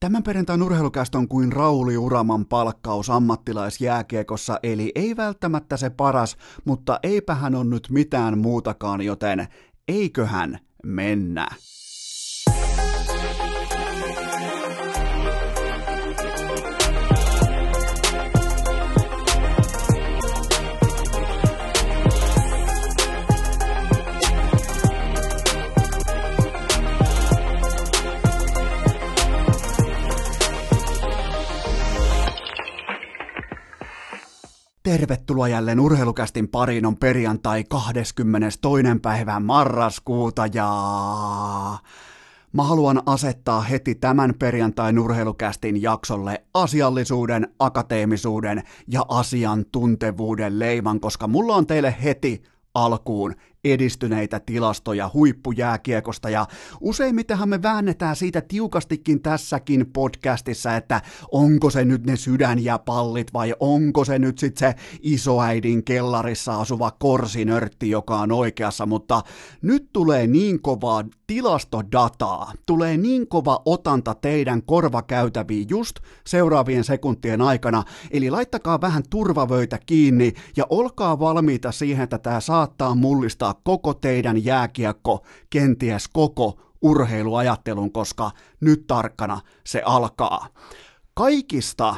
Tämän perjantain urheilukästä on kuin Rauli Uraman palkkaus ammattilaisjääkiekossa, eli ei välttämättä se paras, mutta eipä hän on nyt mitään muutakaan, joten eiköhän mennä. Tervetuloa jälleen urheilukästin pariin on perjantai 22. päivä marraskuuta ja mä haluan asettaa heti tämän perjantain urheilukästin jaksolle asiallisuuden, akateemisuuden ja asiantuntevuuden leiman, koska mulla on teille heti alkuun edistyneitä tilastoja huippujääkiekosta. Ja useimmitenhan me väännetään siitä tiukastikin tässäkin podcastissa, että onko se nyt ne sydän ja pallit vai onko se nyt sitten se isoäidin kellarissa asuva korsinörtti, joka on oikeassa, mutta nyt tulee niin kovaa tilastodataa, tulee niin kova otanta teidän korvakäytäviin just seuraavien sekuntien aikana, eli laittakaa vähän turvavöitä kiinni ja olkaa valmiita siihen, että tämä saattaa mullistaa muuttaa koko teidän jääkiekko, kenties koko urheiluajattelun, koska nyt tarkkana se alkaa. Kaikista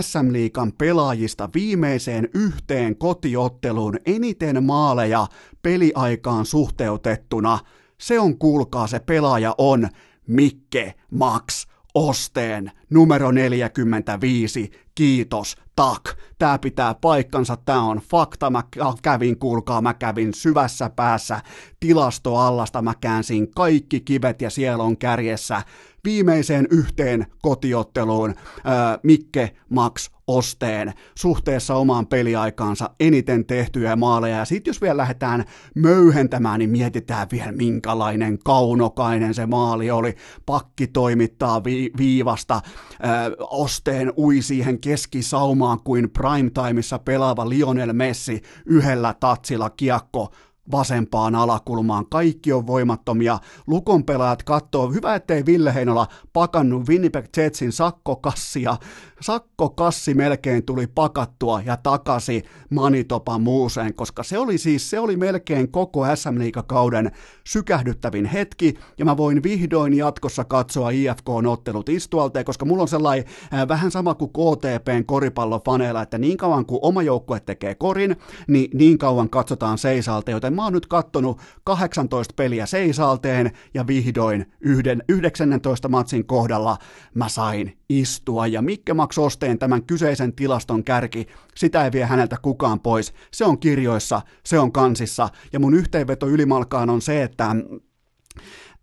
SM-liikan pelaajista viimeiseen yhteen kotiotteluun eniten maaleja peliaikaan suhteutettuna. Se on, kuulkaa, se pelaaja on Mikke Max Osteen numero 45. Kiitos, tak. Tää pitää paikkansa, tää on fakta. Mä kävin, kuulkaa, mä kävin syvässä päässä tilastoallasta. Mä käänsin kaikki kivet ja siellä on kärjessä viimeiseen yhteen kotiotteluun ää, Mikke Max Osteen suhteessa omaan peliaikaansa eniten tehtyjä maaleja. Ja sitten jos vielä lähdetään möyhentämään, niin mietitään vielä minkälainen kaunokainen se maali oli. Pakki toimittaa vi- viivasta, ää, Osteen ui siihen keskisaumaan kuin primetimeissa pelaava Lionel Messi yhdellä tatsilla kiekko vasempaan alakulmaan. Kaikki on voimattomia. Lukon pelaajat katsoo. Hyvä, ettei Ville Heinola pakannut Winnipeg Jetsin sakkokassia. Sakkokassi melkein tuli pakattua ja takasi Manitopa muuseen, koska se oli siis, se oli melkein koko SM kauden sykähdyttävin hetki, ja mä voin vihdoin jatkossa katsoa IFK-ottelut istualteen, koska mulla on sellainen äh, vähän sama kuin KTPn koripallofaneilla, että niin kauan kuin oma joukkue tekee korin, niin niin kauan katsotaan seisalta, joten mä oon nyt kattonut 18 peliä seisalteen ja vihdoin yhden 19 matsin kohdalla mä sain istua ja Mikke Max Osteen tämän kyseisen tilaston kärki, sitä ei vie häneltä kukaan pois. Se on kirjoissa, se on kansissa ja mun yhteenveto ylimalkaan on se, että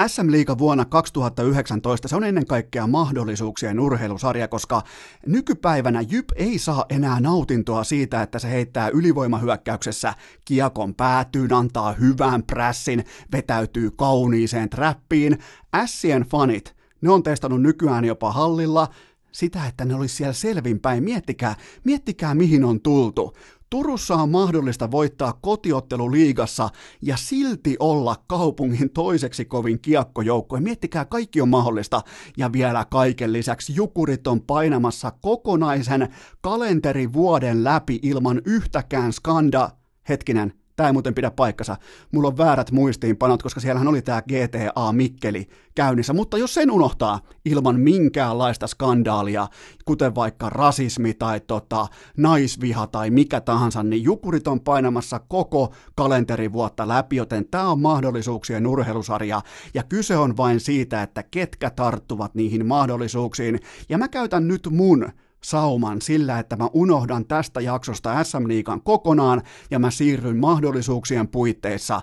SM-liiga vuonna 2019, se on ennen kaikkea mahdollisuuksien urheilusarja, koska nykypäivänä Jyp ei saa enää nautintoa siitä, että se heittää ylivoimahyökkäyksessä kiekon päätyyn, antaa hyvän prässin, vetäytyy kauniiseen trappiin. Sien fanit, ne on testannut nykyään jopa hallilla, sitä, että ne olisi siellä selvinpäin. Miettikää, miettikää mihin on tultu. Turussa on mahdollista voittaa kotiottelu liigassa ja silti olla kaupungin toiseksi kovin kiekkojoukko. Miettikää, kaikki on mahdollista. Ja vielä kaiken lisäksi Jukurit on painamassa kokonaisen kalenterivuoden läpi ilman yhtäkään skanda. Hetkinen, tämä ei muuten pidä paikkansa. Mulla on väärät muistiinpanot, koska siellähän oli tämä GTA Mikkeli käynnissä, mutta jos sen unohtaa ilman minkäänlaista skandaalia, kuten vaikka rasismi tai tota, naisviha tai mikä tahansa, niin Jukurit on painamassa koko kalenterivuotta läpi, joten tämä on mahdollisuuksien urheilusarja, ja kyse on vain siitä, että ketkä tarttuvat niihin mahdollisuuksiin, ja mä käytän nyt mun sauman sillä, että mä unohdan tästä jaksosta SM Liigan kokonaan ja mä siirryn mahdollisuuksien puitteissa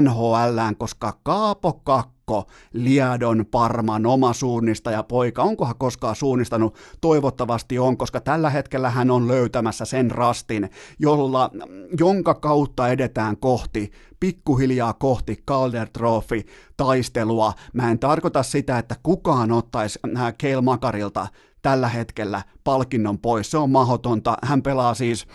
NHLään, koska Kaapo Kakko, Liadon Parman oma suunnistaja poika, onkohan koskaan suunnistanut? Toivottavasti on, koska tällä hetkellä hän on löytämässä sen rastin, jolla, jonka kautta edetään kohti, pikkuhiljaa kohti Calder Trophy taistelua. Mä en tarkoita sitä, että kukaan ottaisi äh, Keil Makarilta tällä hetkellä palkinnon pois. Se on mahdotonta. Hän pelaa siis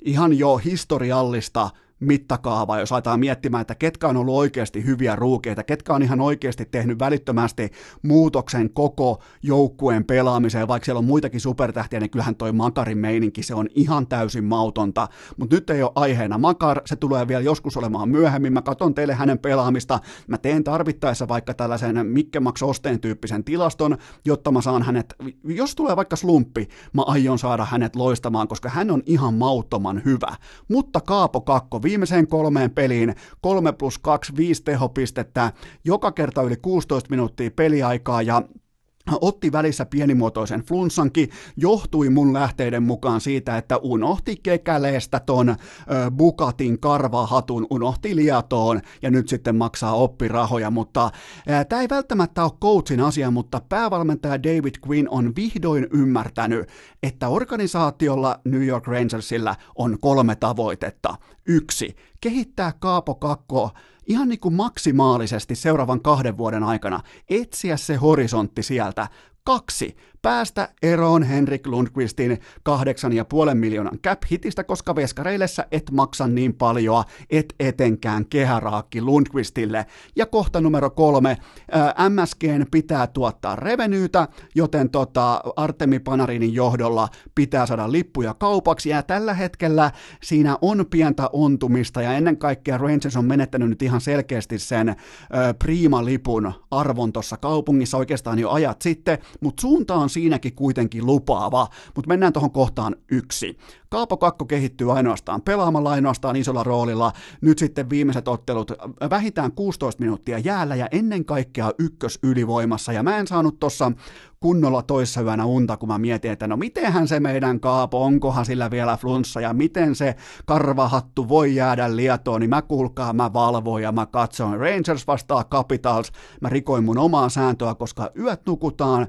ihan jo historiallista mittakaava, jos aletaan miettimään, että ketkä on ollut oikeasti hyviä ruukeita, ketkä on ihan oikeasti tehnyt välittömästi muutoksen koko joukkueen pelaamiseen, vaikka siellä on muitakin supertähtiä, niin kyllähän toi Makarin meininki, se on ihan täysin mautonta, mutta nyt ei ole aiheena Makar, se tulee vielä joskus olemaan myöhemmin, mä katson teille hänen pelaamista, mä teen tarvittaessa vaikka tällaisen Mikke Max Osteen tyyppisen tilaston, jotta mä saan hänet, jos tulee vaikka slumppi, mä aion saada hänet loistamaan, koska hän on ihan mauttoman hyvä, mutta Kaapo Kakko, viimeiseen kolmeen peliin. 3 plus 2, 5 tehopistettä, joka kerta yli 16 minuuttia peliaikaa ja otti välissä pienimuotoisen flunssankin, johtui mun lähteiden mukaan siitä, että unohti kekäleestä ton ö, Bukatin karvahatun, unohti liatoon ja nyt sitten maksaa oppirahoja, mutta tämä ei välttämättä ole coachin asia, mutta päävalmentaja David Quinn on vihdoin ymmärtänyt, että organisaatiolla New York Rangersilla on kolme tavoitetta. Yksi, kehittää Kaapo Kakko ihan niin kuin maksimaalisesti seuraavan kahden vuoden aikana, etsiä se horisontti sieltä. Kaksi, päästä eroon Henrik Lundqvistin kahdeksan ja puolen miljoonan cap-hitistä, koska veskareille sä et maksa niin paljon, et etenkään kehäraakki Lundqvistille. Ja kohta numero kolme, MSGn pitää tuottaa revenyytä, joten tota, Artemi Panarinin johdolla pitää saada lippuja kaupaksi, ja tällä hetkellä siinä on pientä ontumista, ja ennen kaikkea Rangers on menettänyt nyt ihan selkeästi sen ö, Prima-lipun arvon tuossa kaupungissa oikeastaan jo ajat sitten, mutta suunta on siinäkin kuitenkin lupaava, mutta mennään tuohon kohtaan yksi. Kaapo Kakko kehittyy ainoastaan pelaamalla ainoastaan isolla roolilla, nyt sitten viimeiset ottelut vähintään 16 minuuttia jäällä ja ennen kaikkea ykkös ylivoimassa, ja mä en saanut tuossa kunnolla toissa yönä unta, kun mä mietin, että no mitenhän se meidän kaapo, onkohan sillä vielä flunssa ja miten se karvahattu voi jäädä lietoon, niin mä kuulkaa, mä valvoin ja mä katsoin Rangers vastaa Capitals, mä rikoin mun omaa sääntöä, koska yöt nukutaan,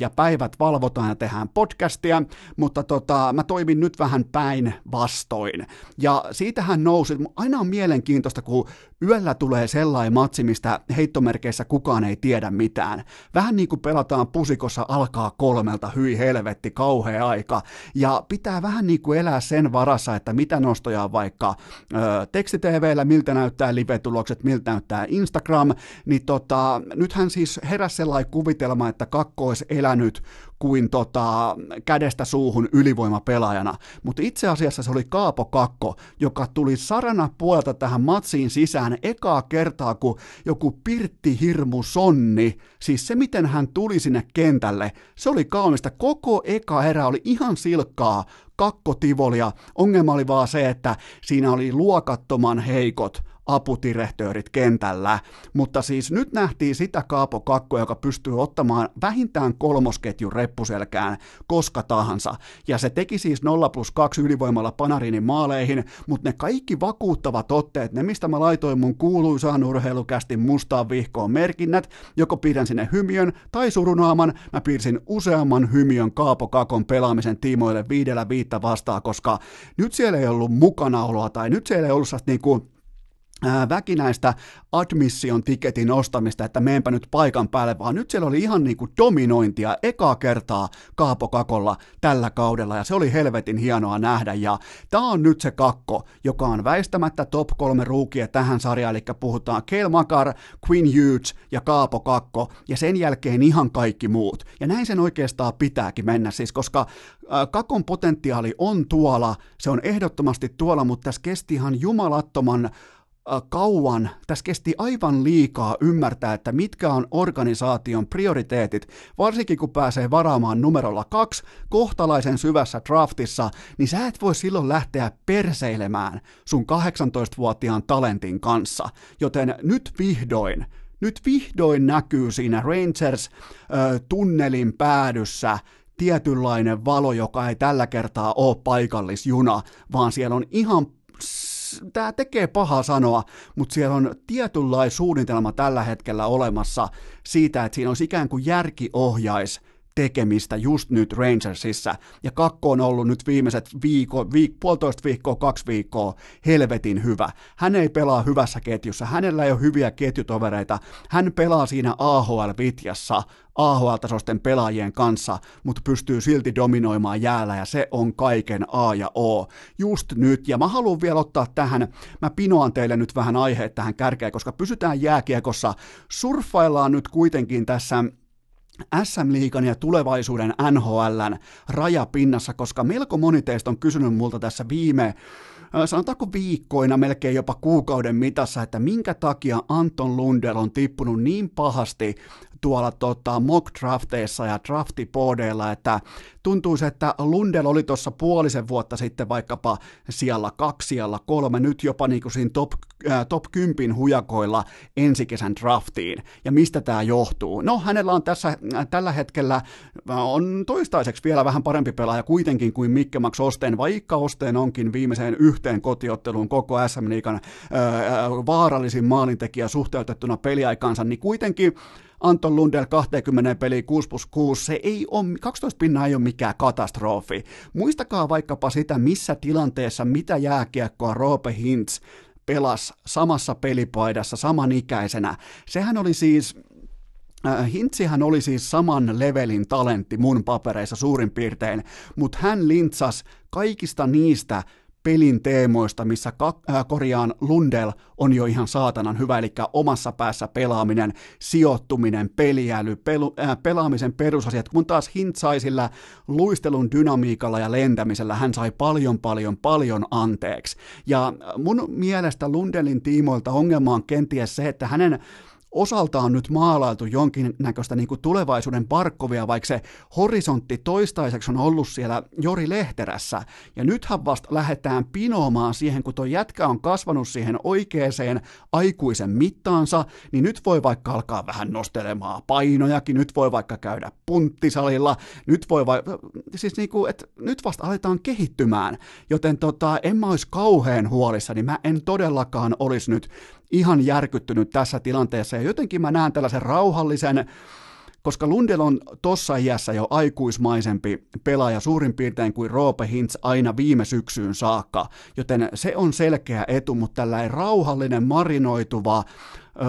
ja päivät valvotaan ja tehdään podcastia, mutta tota, mä toimin nyt vähän päin vastoin. Ja siitähän nousi, aina on mielenkiintoista, kun yöllä tulee sellainen matsi, mistä heittomerkeissä kukaan ei tiedä mitään. Vähän niin kuin pelataan pusikossa alkaa kolmelta, hyi helvetti, kauhea aika. Ja pitää vähän niin kuin elää sen varassa, että mitä nostoja on vaikka ö, tekstitvllä, miltä näyttää live-tulokset, miltä näyttää Instagram, niin tota, nythän siis heräsi sellainen kuvitelma, että kakko elänyt kuin tota, kädestä suuhun ylivoimapelaajana, mutta itse asiassa se oli Kaapo Kakko, joka tuli sarana puolta tähän matsiin sisään ekaa kertaa, kun joku Pirtti Hirmu Sonni, siis se miten hän tuli sinne kentälle, se oli kaunista. Koko eka erä oli ihan silkkaa kakkotivolia. Ongelma oli vaan se, että siinä oli luokattoman heikot aputirehtöörit kentällä, mutta siis nyt nähtiin sitä Kaapo Kakko, joka pystyy ottamaan vähintään kolmosketjun reppuselkään koska tahansa, ja se teki siis 0 plus 2 ylivoimalla Panarinin maaleihin, mutta ne kaikki vakuuttavat otteet, ne mistä mä laitoin mun kuuluisaan urheilukästi mustaan vihkoon merkinnät, joko pidän sinne hymiön tai surunaaman, mä piirsin useamman hymiön Kaapo Kakon pelaamisen tiimoille viidellä viittä vastaan, koska nyt siellä ei ollut mukanaoloa tai nyt siellä ei ollut niinku väkinäistä admission tiketin ostamista, että meenpä nyt paikan päälle, vaan nyt siellä oli ihan niin kuin dominointia ekaa kertaa Kaapo Kakolla tällä kaudella, ja se oli helvetin hienoa nähdä, ja tämä on nyt se kakko, joka on väistämättä top kolme ruukia tähän sarjaan, eli puhutaan Kel Makar, Quinn Hughes ja Kaapo Kakko, ja sen jälkeen ihan kaikki muut, ja näin sen oikeastaan pitääkin mennä, siis koska Kakon potentiaali on tuolla, se on ehdottomasti tuolla, mutta tässä kesti ihan jumalattoman kauan, tässä kesti aivan liikaa ymmärtää, että mitkä on organisaation prioriteetit, varsinkin kun pääsee varaamaan numerolla kaksi kohtalaisen syvässä draftissa, niin sä et voi silloin lähteä perseilemään sun 18-vuotiaan talentin kanssa. Joten nyt vihdoin, nyt vihdoin näkyy siinä Rangers-tunnelin päädyssä tietynlainen valo, joka ei tällä kertaa ole paikallisjuna, vaan siellä on ihan tämä tekee paha sanoa, mutta siellä on tietynlainen suunnitelma tällä hetkellä olemassa siitä, että siinä olisi ikään kuin järki ohjaisi tekemistä just nyt Rangersissa, ja kakko on ollut nyt viimeiset viikko, viik, puolitoista viikkoa, kaksi viikkoa helvetin hyvä. Hän ei pelaa hyvässä ketjussa, hänellä ei ole hyviä ketjutovereita, hän pelaa siinä AHL-vitjassa AHL-tasoisten pelaajien kanssa, mutta pystyy silti dominoimaan jäällä ja se on kaiken A ja O just nyt. Ja mä haluan vielä ottaa tähän, mä pinoan teille nyt vähän aiheet tähän kärkeen, koska pysytään jääkiekossa, surffaillaan nyt kuitenkin tässä SM-liigan ja tulevaisuuden NHLn rajapinnassa, koska melko moni teistä on kysynyt multa tässä viime sanotaanko viikkoina, melkein jopa kuukauden mitassa, että minkä takia Anton Lundell on tippunut niin pahasti tuolla tota, mock drafteissa ja draftipodeilla, että tuntuisi, että Lundell oli tuossa puolisen vuotta sitten vaikkapa siellä kaksi, siellä kolme, nyt jopa niin kuin siinä top, äh, top 10 hujakoilla ensi kesän draftiin. Ja mistä tämä johtuu? No, hänellä on tässä äh, tällä hetkellä äh, on toistaiseksi vielä vähän parempi pelaaja kuitenkin kuin Mikke Max Osteen, vaikka Osteen onkin viimeiseen yhteen kotiotteluun koko SM Liigan äh, äh, vaarallisin maalintekijä suhteutettuna peliaikansa, niin kuitenkin Anton Lundell 20 peli 6 plus 6, se ei ole, 12 pinnaa ei ole mikään katastrofi. Muistakaa vaikkapa sitä, missä tilanteessa, mitä jääkiekkoa Roope Hintz pelas samassa pelipaidassa samanikäisenä. Sehän oli siis äh, Hintsihän oli siis saman levelin talentti mun papereissa suurin piirtein, mutta hän lintsas kaikista niistä pelin teemoista, missä ka- äh, korjaan Lundell on jo ihan saatanan hyvä, eli omassa päässä pelaaminen, sijoittuminen, peliäly, pelu, äh, pelaamisen perusasiat, kun taas Hint sai sillä luistelun dynamiikalla ja lentämisellä, hän sai paljon, paljon, paljon anteeksi. Ja mun mielestä Lundelin tiimoilta ongelma on kenties se, että hänen osaltaan nyt maalailtu jonkinnäköistä niin kuin tulevaisuuden parkkovia, vaikka se horisontti toistaiseksi on ollut siellä Jori Lehterässä. Ja nythän vasta lähdetään pinoamaan siihen, kun tuo jätkä on kasvanut siihen oikeaan aikuisen mittaansa, niin nyt voi vaikka alkaa vähän nostelemaan painojakin, nyt voi vaikka käydä punttisalilla, nyt voi vaikka, siis niin kuin, että nyt vasta aletaan kehittymään, joten tota, en mä olisi kauhean huolissa, niin mä en todellakaan olisi nyt ihan järkyttynyt tässä tilanteessa, ja jotenkin mä näen tällaisen rauhallisen, koska Lundell on tossa iässä jo aikuismaisempi pelaaja suurin piirtein kuin Roope Hintz aina viime syksyyn saakka, joten se on selkeä etu, mutta tällainen rauhallinen, marinoituva, öö,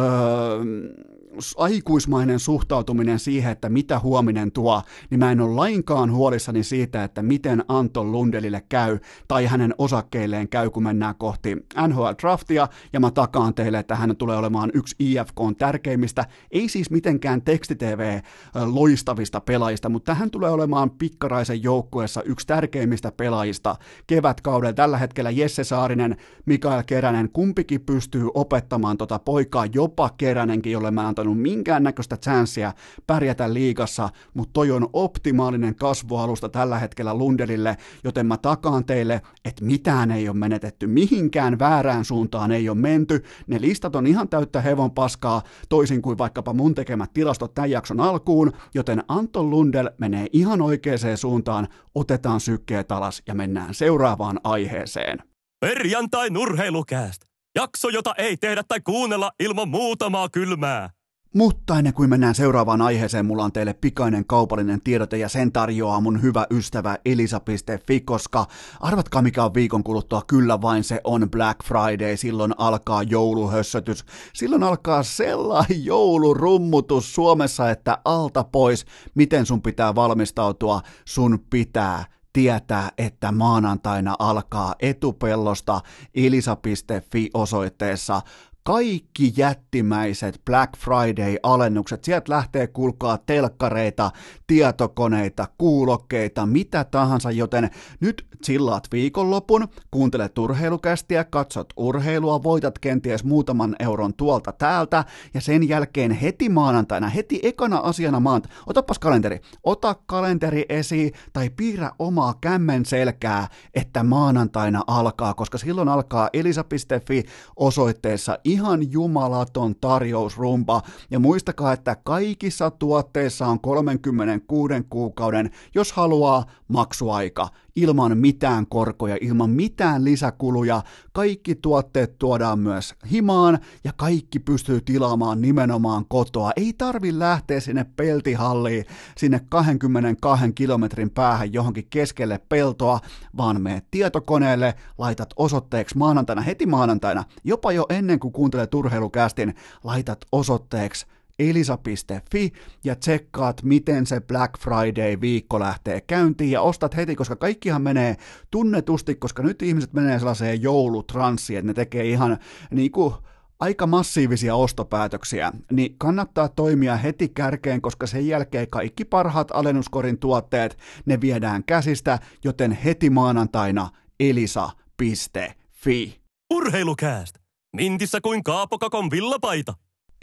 aikuismainen suhtautuminen siihen, että mitä huominen tuo, niin mä en ole lainkaan huolissani siitä, että miten Anton Lundelille käy tai hänen osakkeilleen käy, kun mennään kohti NHL-draftia, ja mä takaan teille, että hän tulee olemaan yksi IFK on tärkeimmistä, ei siis mitenkään tekstitv loistavista pelaajista, mutta hän tulee olemaan pikkaraisen joukkueessa yksi tärkeimmistä pelaajista kevätkaudella. Tällä hetkellä Jesse Saarinen, Mikael Keränen, kumpikin pystyy opettamaan tota poikaa, jopa Keränenkin, jolle mä antan antanut minkäännäköistä chanssiä pärjätä liigassa, mutta toi on optimaalinen kasvualusta tällä hetkellä Lundelille, joten mä takaan teille, että mitään ei ole menetetty, mihinkään väärään suuntaan ei ole menty, ne listat on ihan täyttä hevon paskaa, toisin kuin vaikkapa mun tekemät tilastot tämän jakson alkuun, joten Anton Lundel menee ihan oikeaan suuntaan, otetaan sykkeet alas ja mennään seuraavaan aiheeseen. Perjantai nurheilukääst! Jakso, jota ei tehdä tai kuunnella ilman muutamaa kylmää. Mutta ennen kuin mennään seuraavaan aiheeseen, mulla on teille pikainen kaupallinen tiedote ja sen tarjoaa mun hyvä ystävä elisa.fi, koska arvatkaa mikä on viikon kuluttua, kyllä vain se on Black Friday, silloin alkaa jouluhössötys, silloin alkaa sellainen joulurummutus Suomessa, että alta pois, miten sun pitää valmistautua, sun pitää tietää, että maanantaina alkaa etupellosta elisa.fi osoitteessa kaikki jättimäiset Black Friday-alennukset. Sieltä lähtee kulkaa telkkareita, tietokoneita, kuulokkeita, mitä tahansa, joten nyt chillaat viikonlopun, kuuntelet urheilukästiä, katsot urheilua, voitat kenties muutaman euron tuolta täältä, ja sen jälkeen heti maanantaina, heti ekana asiana maanantaina, otapas kalenteri, ota kalenteri esiin tai piirrä omaa kämmen selkää, että maanantaina alkaa, koska silloin alkaa elisa.fi osoitteessa ihan jumalaton tarjousrumpa. Ja muistakaa, että kaikissa tuotteissa on 36 kuukauden, jos haluaa, maksuaika. Ilman mitään korkoja, ilman mitään lisäkuluja. Kaikki tuotteet tuodaan myös himaan ja kaikki pystyy tilaamaan nimenomaan kotoa. Ei tarvi lähteä sinne peltihalliin, sinne 22 kilometrin päähän johonkin keskelle peltoa, vaan me tietokoneelle, laitat osoitteeksi maanantaina, heti maanantaina, jopa jo ennen kuin kuuntelee turheilukästin, laitat osoitteeksi elisa.fi ja tsekkaat, miten se Black Friday-viikko lähtee käyntiin ja ostat heti, koska kaikkihan menee tunnetusti, koska nyt ihmiset menee sellaiseen joulutranssiin, että ne tekee ihan niin kuin aika massiivisia ostopäätöksiä, niin kannattaa toimia heti kärkeen, koska sen jälkeen kaikki parhaat alennuskorin tuotteet, ne viedään käsistä, joten heti maanantaina elisa.fi. Urheilukääst! Mintissä kuin Kaapokakon villapaita.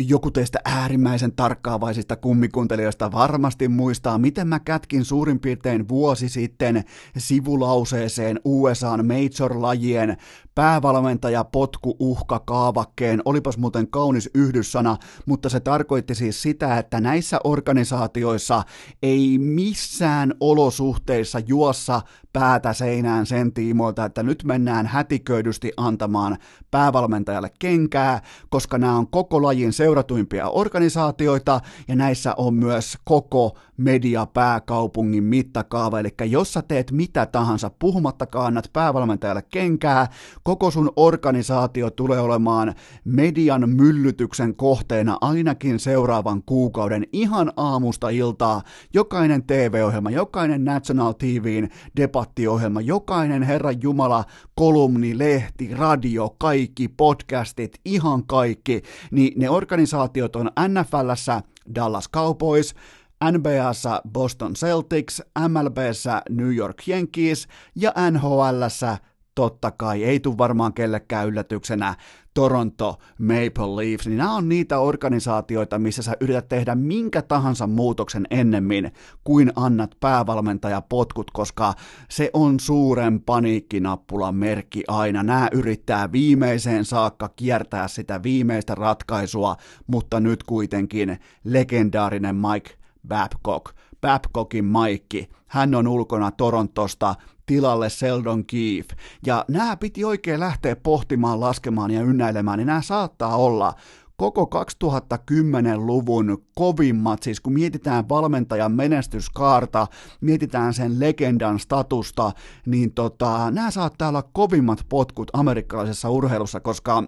Joku teistä äärimmäisen tarkkaavaisista kummikuuntelijoista varmasti muistaa, miten mä kätkin suurin piirtein vuosi sitten sivulauseeseen USAn Major-lajien päävalmentaja potku uhka kaavakkeen. Olipas muuten kaunis yhdyssana, mutta se tarkoitti siis sitä, että näissä organisaatioissa ei missään olosuhteissa juossa päätä seinään sen tiimoilta, että nyt mennään hätiköidysti antamaan päävalmentajalle kenkää, koska nämä on koko lajin seuratuimpia organisaatioita ja näissä on myös koko media pääkaupungin mittakaava, eli jos sä teet mitä tahansa, puhumattakaan annat päävalmentajalle kenkää, koko sun organisaatio tulee olemaan median myllytyksen kohteena ainakin seuraavan kuukauden ihan aamusta iltaa. Jokainen TV-ohjelma, jokainen National TVn debattiohjelma, jokainen Herran Jumala, kolumni, lehti, radio, kaikki, podcastit, ihan kaikki, niin ne organisaatiot on NFLssä Dallas Cowboys, NBAssa Boston Celtics, MLBssä New York Yankees ja NHLssä totta kai, ei tule varmaan kellekään yllätyksenä, Toronto Maple Leafs, niin nämä on niitä organisaatioita, missä sä yrität tehdä minkä tahansa muutoksen ennemmin kuin annat päävalmentaja potkut, koska se on suuren paniikkinappulan merkki aina. Nämä yrittää viimeiseen saakka kiertää sitä viimeistä ratkaisua, mutta nyt kuitenkin legendaarinen Mike Babcock. Babcockin Maikki, hän on ulkona Torontosta, tilalle Seldon Keefe. Ja nämä piti oikein lähteä pohtimaan, laskemaan ja ynnäilemään, niin nämä saattaa olla koko 2010-luvun kovimmat, siis kun mietitään valmentajan menestyskaarta, mietitään sen legendan statusta, niin tota, nämä saattaa olla kovimmat potkut amerikkalaisessa urheilussa, koska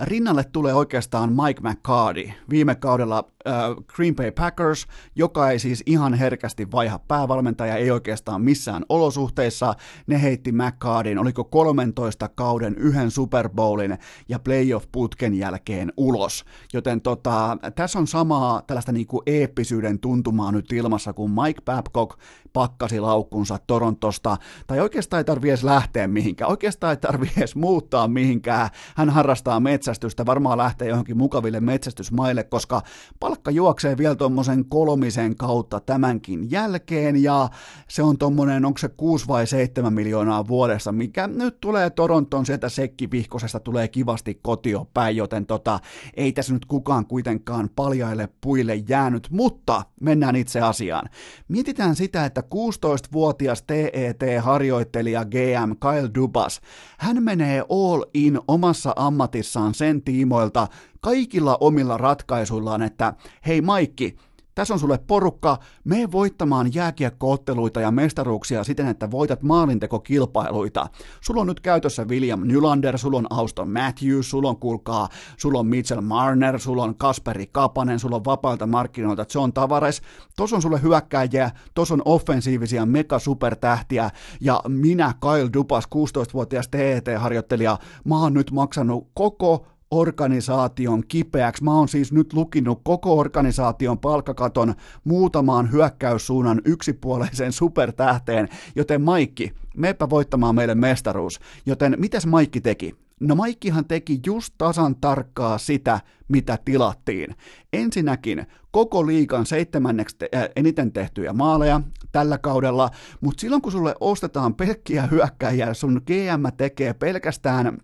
Rinnalle tulee oikeastaan Mike McCarty, viime kaudella äh, Green Bay Packers, joka ei siis ihan herkästi vaiha päävalmentaja, ei oikeastaan missään olosuhteissa. Ne heitti McCartyn, oliko 13 kauden yhden Super Bowlin ja playoff-putken jälkeen ulos. Joten tota, tässä on samaa tällaista niinku eeppisyyden tuntumaa nyt ilmassa, kun Mike Babcock pakkasi laukkunsa Torontosta, tai oikeastaan ei tarvi edes lähteä mihinkään, oikeastaan ei tarvi edes muuttaa mihinkään. Hän harrastaa metsästystä, varmaan lähtee johonkin mukaville metsästysmaille, koska palkka juoksee vielä tuommoisen kolmisen kautta tämänkin jälkeen, ja se on tuommoinen, onko se 6 vai 7 miljoonaa vuodessa, mikä nyt tulee Toronton sieltä sekkivihkosesta, tulee kivasti kotio päin, joten tota, ei tässä nyt kukaan kuitenkaan paljaille puille jäänyt, mutta mennään itse asiaan. Mietitään sitä, että 16-vuotias TET-harjoittelija GM Kyle Dubas, hän menee all in omassa ammatissaan sen tiimoilta kaikilla omilla ratkaisuillaan, että hei Maikki, tässä on sulle porukka, me voittamaan jääkiekkootteluita ja mestaruuksia siten, että voitat maalintekokilpailuita. Sulla on nyt käytössä William Nylander, sulla on Auston Matthews, sulla on kuulkaa, sulla on Mitchell Marner, sulla on Kasperi Kapanen, sulla on vapailta markkinoilta John Tavares. Tos on sulle hyökkääjiä, tos on offensiivisia mega supertähtiä ja minä Kyle Dupas, 16-vuotias TET-harjoittelija, mä oon nyt maksanut koko organisaation kipeäksi. Mä oon siis nyt lukinut koko organisaation palkkakaton muutamaan hyökkäyssuunnan yksipuoleiseen supertähteen, joten Maikki, meepä voittamaan meille mestaruus. Joten mitäs Maikki teki? No Maikkihan teki just tasan tarkkaa sitä, mitä tilattiin. Ensinnäkin koko liikan seitsemänneksi te- äh, eniten tehtyjä maaleja tällä kaudella, mutta silloin kun sulle ostetaan pelkkiä hyökkäjiä, sun GM tekee pelkästään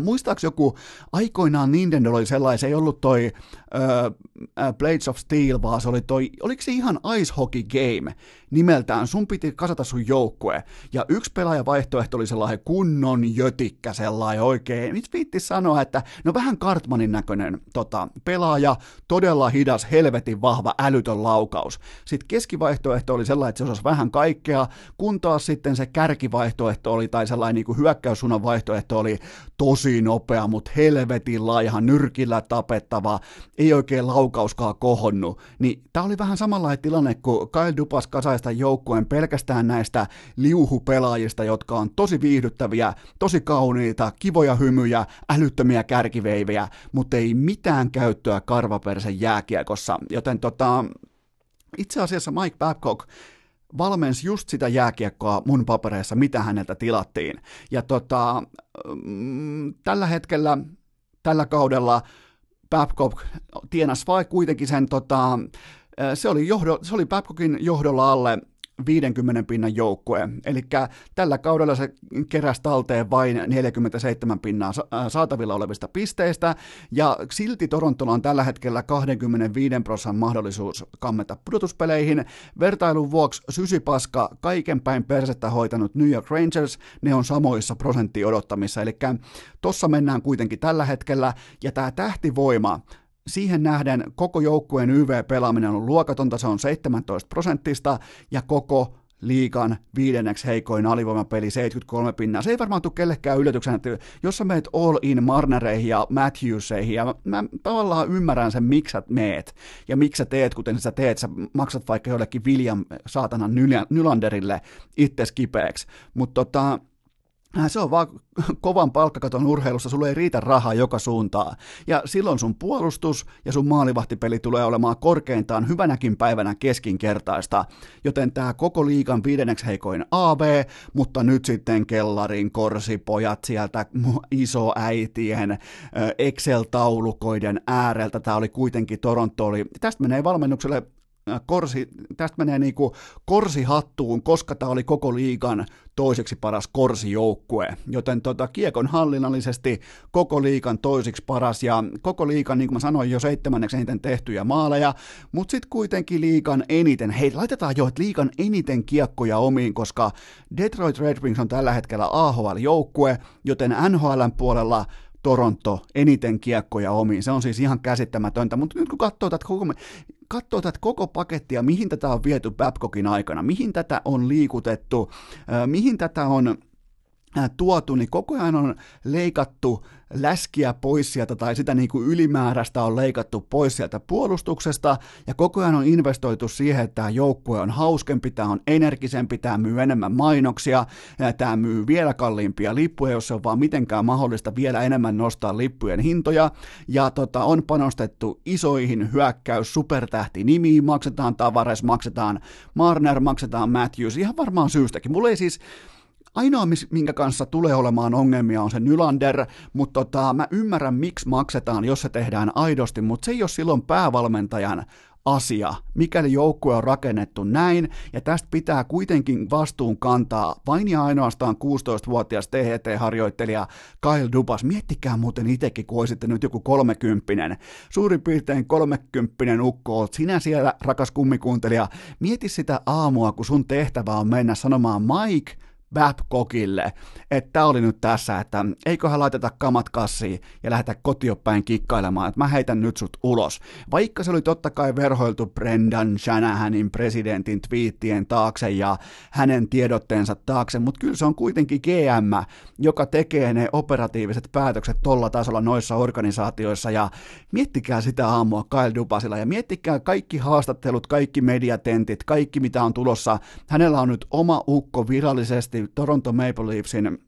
muistaaks joku, aikoinaan Nintendo oli sellainen, se ei ollut toi äh, Blades of Steel, vaan se oli toi, oliko se ihan Ice Hockey Game nimeltään, sun piti kasata sun joukkue, ja yksi pelaajavaihtoehto oli sellainen kunnon jötikkä sellainen oikein, mit viitti sanoa, että no vähän Cartmanin näköinen tota, pelaaja, todella hidas, helvetin vahva, älytön laukaus. Sitten keskivaihtoehto oli sellainen, että se osasi vähän kaikkea, kun taas sitten se kärkivaihtoehto oli, tai sellainen niin kuin hyökkäyssuunnan vaihtoehto oli tosi nopea, mutta helvetin laiha, nyrkillä tapettava, ei oikein laukauskaan kohonnut. Niin tämä oli vähän samanlainen tilanne, kun Kyle Dupas kasaista joukkueen pelkästään näistä liuhupelaajista, jotka on tosi viihdyttäviä, tosi kauniita, kivoja hymyjä, älyttömiä kärkiveivejä, mutta ei mitään käyttöä karvapersen jääkiekossa. Joten tota, itse asiassa Mike Babcock valmensi just sitä jääkiekkoa mun papereissa, mitä häneltä tilattiin. Ja tota, mm, tällä hetkellä, tällä kaudella Babcock tienasi vai kuitenkin sen, tota, se oli, johdo, se oli Babcockin johdolla alle 50 pinnan joukkue. Eli tällä kaudella se keräsi talteen vain 47 pinnaa saatavilla olevista pisteistä, ja silti Torontolla on tällä hetkellä 25 prosentin mahdollisuus kammeta pudotuspeleihin. Vertailun vuoksi sysipaska kaiken päin persettä hoitanut New York Rangers, ne on samoissa prosentti odottamissa, eli tossa mennään kuitenkin tällä hetkellä, ja tämä tähtivoima, siihen nähden koko joukkueen YV-pelaaminen on luokatonta, se on 17 prosenttista, ja koko liikan viidenneksi heikoin alivoimapeli 73 pinnaa. Se ei varmaan tule kellekään yllätyksenä, että jos sä meet all in Marnereihin ja Matthewseihin, ja mä tavallaan ymmärrän sen, miksi sä meet, ja miksi sä teet, kuten sä teet, sä maksat vaikka jollekin William saatanan Nylanderille itse kipeäksi, mutta tota, se on vaan kovan palkkakaton urheilussa, sulle ei riitä rahaa joka suuntaan. Ja silloin sun puolustus ja sun maalivahtipeli tulee olemaan korkeintaan hyvänäkin päivänä keskinkertaista. Joten tämä koko liikan viidenneksi heikoin AV, mutta nyt sitten kellarin korsipojat sieltä isoäitien äh, Excel-taulukoiden ääreltä. Tämä oli kuitenkin Toronto oli, tästä menee valmennukselle korsi, tästä menee niin kuin korsihattuun, koska tämä oli koko liigan toiseksi paras korsijoukkue, joten tota, kiekon hallinnallisesti koko liikan toiseksi paras ja koko liikan, niin kuin mä sanoin, jo seitsemänneksi eniten tehtyjä maaleja, mutta sitten kuitenkin liikan eniten, hei laitetaan jo, että liikan eniten kiekkoja omiin, koska Detroit Red Wings on tällä hetkellä AHL-joukkue, joten NHLn puolella Toronto eniten kiekkoja omiin. Se on siis ihan käsittämätöntä, mutta nyt kun katsoo tätä koko, katsoo tätä koko pakettia, mihin tätä on viety Babcockin aikana, mihin tätä on liikutettu, mihin tätä on tuotu, niin koko ajan on leikattu läskiä pois sieltä tai sitä niin kuin ylimääräistä on leikattu pois sieltä puolustuksesta. Ja koko ajan on investoitu siihen, että tämä joukkue on hauskempi, tämä on energisempi, tämä myy enemmän mainoksia, ja tämä myy vielä kalliimpia lippuja, jos se on vaan mitenkään mahdollista vielä enemmän nostaa lippujen hintoja. Ja tota, on panostettu isoihin hyökkäys, supertähti nimiin, maksetaan Tavares, maksetaan Marner, maksetaan Matthews, ihan varmaan syystäkin. Mulla ei siis Ainoa, minkä kanssa tulee olemaan ongelmia, on se Nylander, mutta tota, mä ymmärrän, miksi maksetaan, jos se tehdään aidosti, mutta se ei ole silloin päävalmentajan asia, mikäli joukkue on rakennettu näin, ja tästä pitää kuitenkin vastuun kantaa vain ja ainoastaan 16-vuotias THT-harjoittelija Kyle Dubas. Miettikää muuten itsekin, kun olisitte nyt joku kolmekymppinen, suurin piirtein kolmekymppinen ukko, oot sinä siellä, rakas kummikuuntelija, mieti sitä aamua, kun sun tehtävä on mennä sanomaan Mike, Babcockille, että oli nyt tässä, että eiköhän laiteta kamat kassiin ja lähdetä kotiopäin kikkailemaan, että mä heitän nyt sut ulos. Vaikka se oli totta kai verhoiltu Brendan Shanahanin presidentin twiittien taakse ja hänen tiedotteensa taakse, mutta kyllä se on kuitenkin GM, joka tekee ne operatiiviset päätökset tolla tasolla noissa organisaatioissa ja miettikää sitä aamua Kyle Dubasilla ja miettikää kaikki haastattelut, kaikki mediatentit, kaikki mitä on tulossa. Hänellä on nyt oma ukko virallisesti nosti Toronto Maple Leafsin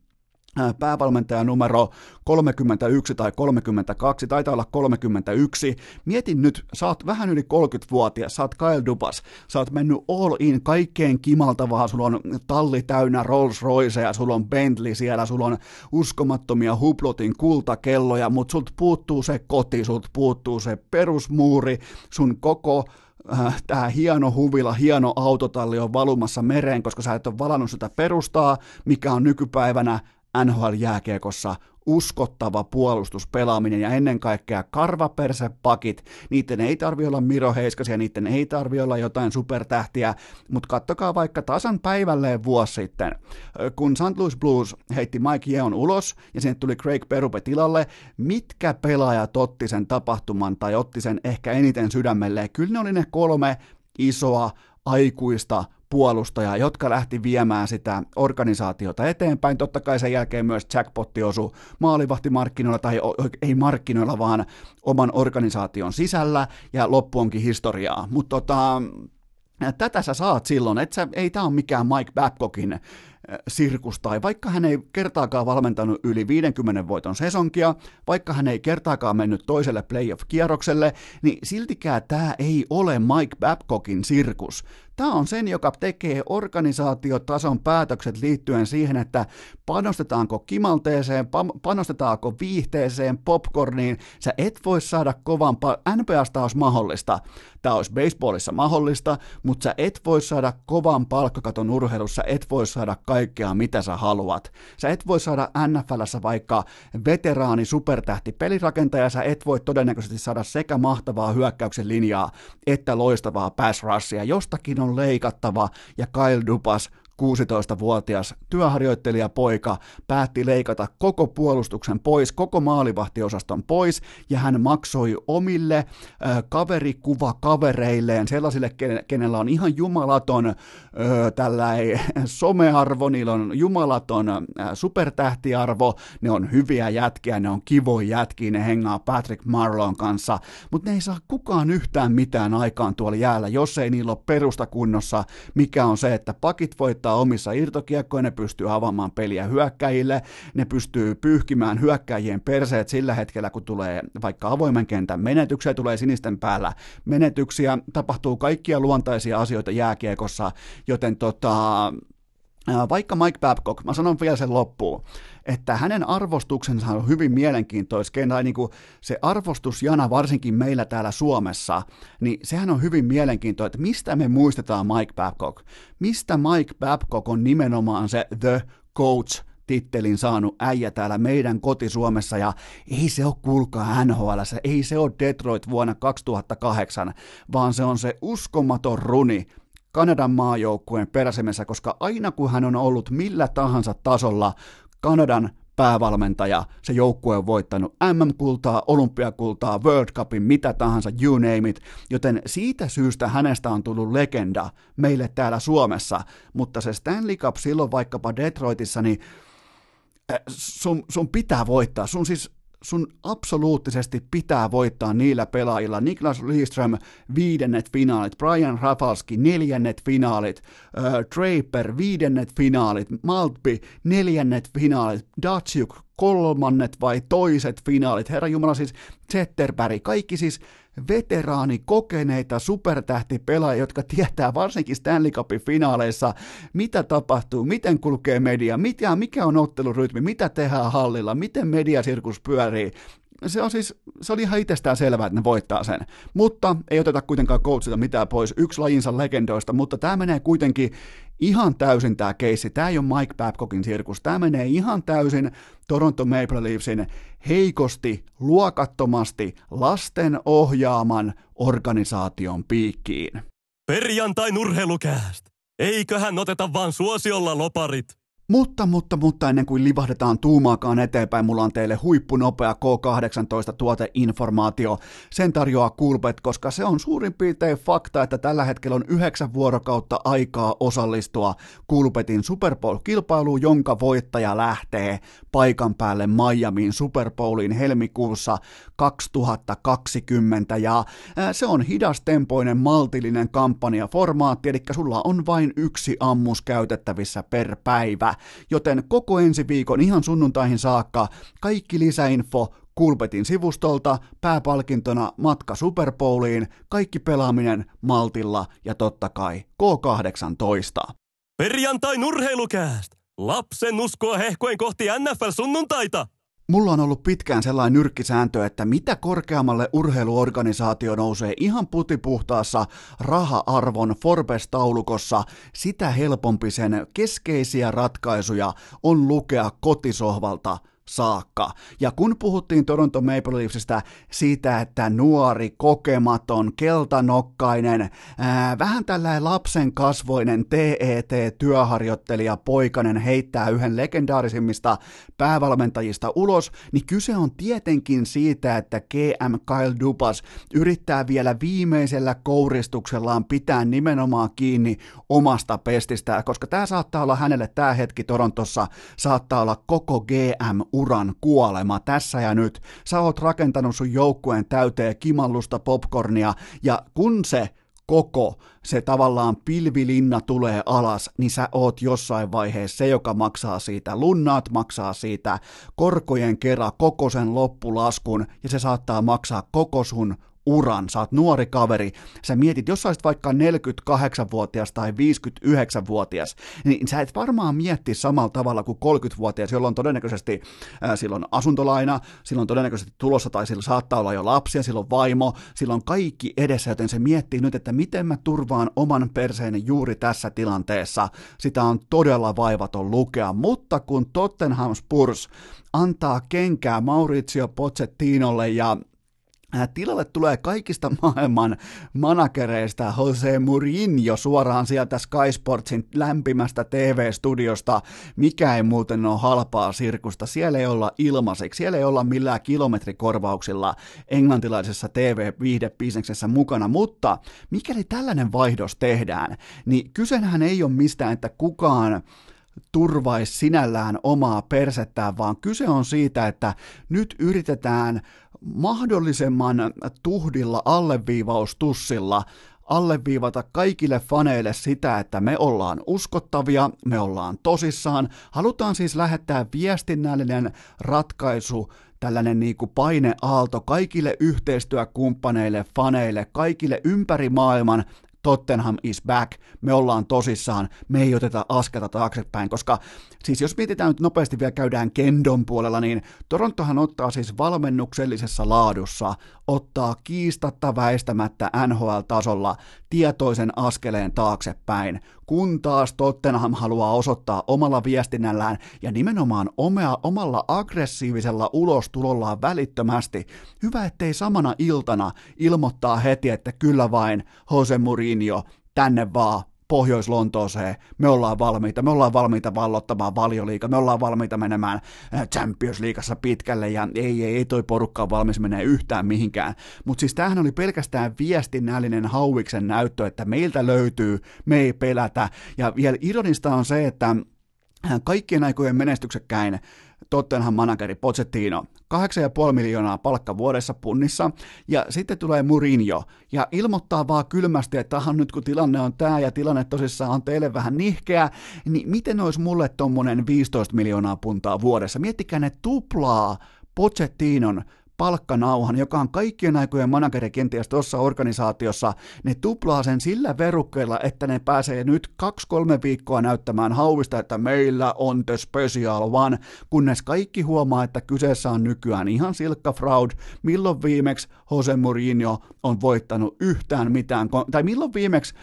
päävalmentaja numero 31 tai 32, taitaa olla 31. Mietin nyt, sä oot vähän yli 30-vuotias, sä oot Kyle Dubas, sä oot mennyt all in kaikkeen kimaltavaa, sulla on talli täynnä Rolls Royceja, sulla on Bentley siellä, sulla on uskomattomia Huplotin kultakelloja, mutta sulta puuttuu se koti, sulta puuttuu se perusmuuri, sun koko äh, tämä hieno huvila, hieno autotalli on valumassa mereen, koska sä et ole valannut sitä perustaa, mikä on nykypäivänä NHL-jääkiekossa uskottava puolustuspelaaminen ja ennen kaikkea karvapersepakit, niiden ei tarvi olla Miro Heiskasia, niiden ei tarvi olla jotain supertähtiä, mutta kattokaa vaikka tasan päivälleen vuosi sitten, kun St. Louis Blues heitti Mike Yeon ulos ja sinne tuli Craig Perupe tilalle, mitkä pelaajat otti sen tapahtuman tai otti sen ehkä eniten sydämelle? Kyllä ne oli ne kolme isoa aikuista puolustajaa, jotka lähti viemään sitä organisaatiota eteenpäin. Totta kai sen jälkeen myös jackpotti osui maalivahtimarkkinoilla, tai ei markkinoilla, vaan oman organisaation sisällä, ja loppu onkin historiaa. Mutta tota, tätä sä saat silloin, että ei tämä ole mikään Mike Babcockin sirkus, tai vaikka hän ei kertaakaan valmentanut yli 50 voiton sesonkia, vaikka hän ei kertaakaan mennyt toiselle playoff-kierrokselle, niin siltikään tämä ei ole Mike Babcockin sirkus. Tämä on sen, joka tekee organisaatiotason päätökset liittyen siihen, että panostetaanko kimalteeseen, panostetaanko viihteeseen, popcorniin. Sä et voi saada kovan, NPAsta olisi mahdollista, tämä olisi baseballissa mahdollista, mutta sä et voi saada kovan palkkakaton urheilussa, et voi saada kaikkea mitä sä haluat. Sä et voi saada NFLssä vaikka veteraani supertähti pelirakentaja, sä et voi todennäköisesti saada sekä mahtavaa hyökkäyksen linjaa että loistavaa pass rushia. Jostakin on leikattava ja Kyle Dupas 16-vuotias työharjoittelijapoika päätti leikata koko puolustuksen pois, koko maalivahtiosaston pois, ja hän maksoi omille äh, kaverikuva kavereilleen, sellaisille, kenellä on ihan jumalaton äh, tällainen somearvo, niillä on jumalaton äh, supertähtiarvo, ne on hyviä jätkiä, ne on kivoja jätkiä, ne hengaa Patrick Marlon kanssa, mutta ne ei saa kukaan yhtään mitään aikaan tuolla jäällä, jos ei niillä ole perusta kunnossa, mikä on se, että pakit voittaa voittaa omissa irtokiekkoja, ne pystyy avaamaan peliä hyökkäjille, ne pystyy pyyhkimään hyökkäjien perseet sillä hetkellä, kun tulee vaikka avoimen kentän menetyksiä, tulee sinisten päällä menetyksiä, tapahtuu kaikkia luontaisia asioita jääkiekossa, joten tota, vaikka Mike Babcock, mä sanon vielä sen loppuun, että hänen arvostuksensa on hyvin mielenkiintoista, tai niin kuin se arvostusjana varsinkin meillä täällä Suomessa, niin sehän on hyvin mielenkiintoista, että mistä me muistetaan Mike Babcock. Mistä Mike Babcock on nimenomaan se The Coach tittelin saanut äijä täällä meidän koti-Suomessa, ja ei se ole kuulkaa NHL, ei se ole Detroit vuonna 2008, vaan se on se uskomaton runi, Kanadan maajoukkueen peräsemessä, koska aina kun hän on ollut millä tahansa tasolla Kanadan päävalmentaja, se joukkue on voittanut MM-kultaa, olympiakultaa, World Cupin, mitä tahansa, you name it, joten siitä syystä hänestä on tullut legenda meille täällä Suomessa, mutta se Stanley Cup silloin vaikkapa Detroitissa, niin äh, sun, sun pitää voittaa, sun siis sun absoluuttisesti pitää voittaa niillä pelaajilla. Niklas Lidström viidennet finaalit, Brian Rafalski neljännet finaalit, äh, Draper viidennet finaalit, Maltby neljännet finaalit, Datsjuk kolmannet vai toiset finaalit, herra Jumala siis Zetterberg, kaikki siis veteraani, kokeneita supertähtipelaajia, jotka tietää varsinkin Stanley Cupin finaaleissa, mitä tapahtuu, miten kulkee media, mikä, mikä on ottelurytmi, mitä tehdään hallilla, miten mediasirkus pyörii, se on siis, se oli ihan itsestään selvää, että ne voittaa sen. Mutta ei oteta kuitenkaan coachilta mitään pois, yksi lajinsa legendoista, mutta tämä menee kuitenkin ihan täysin tämä keissi. Tämä ei ole Mike Babcockin sirkus, tämä menee ihan täysin Toronto Maple Leafsin heikosti, luokattomasti lasten ohjaaman organisaation piikkiin. Perjantai nurheilukääst! Eiköhän oteta vaan suosiolla loparit. Mutta, mutta, mutta ennen kuin livahdetaan tuumaakaan eteenpäin, mulla on teille huippunopea K18 tuoteinformaatio. Sen tarjoaa Coolbet, koska se on suurin piirtein fakta, että tällä hetkellä on yhdeksän vuorokautta aikaa osallistua Coolbetin Super Bowl-kilpailuun, jonka voittaja lähtee paikan päälle Miamiin Super Bowliin helmikuussa 2020. Ja se on hidastempoinen, maltillinen kampanjaformaatti, eli sulla on vain yksi ammus käytettävissä per päivä joten koko ensi viikon ihan sunnuntaihin saakka kaikki lisäinfo Kulpetin sivustolta, pääpalkintona matka Superbowliin, kaikki pelaaminen maltilla ja totta kai K18. Perjantai nurheilukääst! Lapsen uskoa hehkoen kohti NFL-sunnuntaita! Mulla on ollut pitkään sellainen nyrkkisääntö, että mitä korkeammalle urheiluorganisaatio nousee ihan putipuhtaassa raha-arvon Forbes-taulukossa, sitä helpompi sen keskeisiä ratkaisuja on lukea kotisohvalta saakka. Ja kun puhuttiin Toronto Maple Leafsistä siitä, että nuori, kokematon, keltanokkainen, ää, vähän tällainen lapsen kasvoinen TET-työharjoittelija poikainen heittää yhden legendaarisimmista päävalmentajista ulos, niin kyse on tietenkin siitä, että GM Kyle Dubas yrittää vielä viimeisellä kouristuksellaan pitää nimenomaan kiinni omasta pestistä, koska tämä saattaa olla hänelle tämä hetki Torontossa, saattaa olla koko GM-uran kuolema tässä ja nyt. Sä oot rakentanut sun joukkueen täyteen kimallusta popcornia, ja kun se koko se tavallaan pilvilinna tulee alas, niin sä oot jossain vaiheessa se, joka maksaa siitä. Lunnaat maksaa siitä korkojen kerran koko sen loppulaskun, ja se saattaa maksaa koko sun uran, sä oot nuori kaveri, sä mietit, jos sä olisit vaikka 48-vuotias tai 59-vuotias, niin sä et varmaan mietti samalla tavalla kuin 30-vuotias, jolloin todennäköisesti äh, silloin asuntolaina, silloin todennäköisesti tulossa tai sillä saattaa olla jo lapsia, silloin vaimo, silloin kaikki edessä, joten se miettii nyt, että miten mä turvaan oman perseeni juuri tässä tilanteessa. Sitä on todella vaivaton lukea, mutta kun Tottenham Spurs antaa kenkää Maurizio Pochettinolle ja tilalle tulee kaikista maailman managereista Jose Mourinho suoraan sieltä Sky Sportsin lämpimästä TV-studiosta, mikä ei muuten ole halpaa sirkusta. Siellä ei olla ilmaiseksi, siellä ei olla millään kilometrikorvauksilla englantilaisessa TV-viihdebisneksessä mukana, mutta mikäli tällainen vaihdos tehdään, niin kysehän ei ole mistään, että kukaan turvaisi sinällään omaa persettään, vaan kyse on siitä, että nyt yritetään mahdollisimman tuhdilla alleviivaustussilla alleviivata kaikille faneille sitä, että me ollaan uskottavia, me ollaan tosissaan. Halutaan siis lähettää viestinnällinen ratkaisu tällainen niin kuin paineaalto kaikille yhteistyökumppaneille, faneille, kaikille ympäri maailman, Tottenham is back, me ollaan tosissaan, me ei oteta askelta taaksepäin, koska siis jos mietitään nyt nopeasti vielä käydään Kendon puolella, niin Torontohan ottaa siis valmennuksellisessa laadussa, ottaa kiistatta väistämättä NHL-tasolla tietoisen askeleen taaksepäin, kun taas Tottenham haluaa osoittaa omalla viestinnällään ja nimenomaan omea, omalla aggressiivisella ulostulollaan välittömästi. Hyvä, ettei samana iltana ilmoittaa heti, että kyllä vain Jose Mourinho, tänne vaan, Pohjois-Lontooseen, me ollaan valmiita, me ollaan valmiita vallottamaan valioliiga, me ollaan valmiita menemään äh, Champions Leagueassa pitkälle ja ei, ei, ei toi porukka ole valmis menee yhtään mihinkään. Mutta siis tämähän oli pelkästään viestinnällinen hauiksen näyttö, että meiltä löytyy, me ei pelätä. Ja vielä ironista on se, että kaikkien aikojen menestyksekkäin Tottenham manageri Pochettino, 8,5 miljoonaa palkka vuodessa punnissa, ja sitten tulee Mourinho, ja ilmoittaa vaan kylmästi, että tahan nyt kun tilanne on tämä, ja tilanne tosissaan on teille vähän nihkeä, niin miten olisi mulle tuommoinen 15 miljoonaa puntaa vuodessa? Miettikää ne tuplaa Pochettinon palkkanauhan, joka on kaikkien aikojen manageri kenties tuossa organisaatiossa, ne tuplaa sen sillä verukkeella, että ne pääsee nyt kaksi-kolme viikkoa näyttämään hauvista, että meillä on the special one, kunnes kaikki huomaa, että kyseessä on nykyään ihan silkka fraud, milloin viimeksi Jose Mourinho on voittanut yhtään mitään, tai milloin viimeksi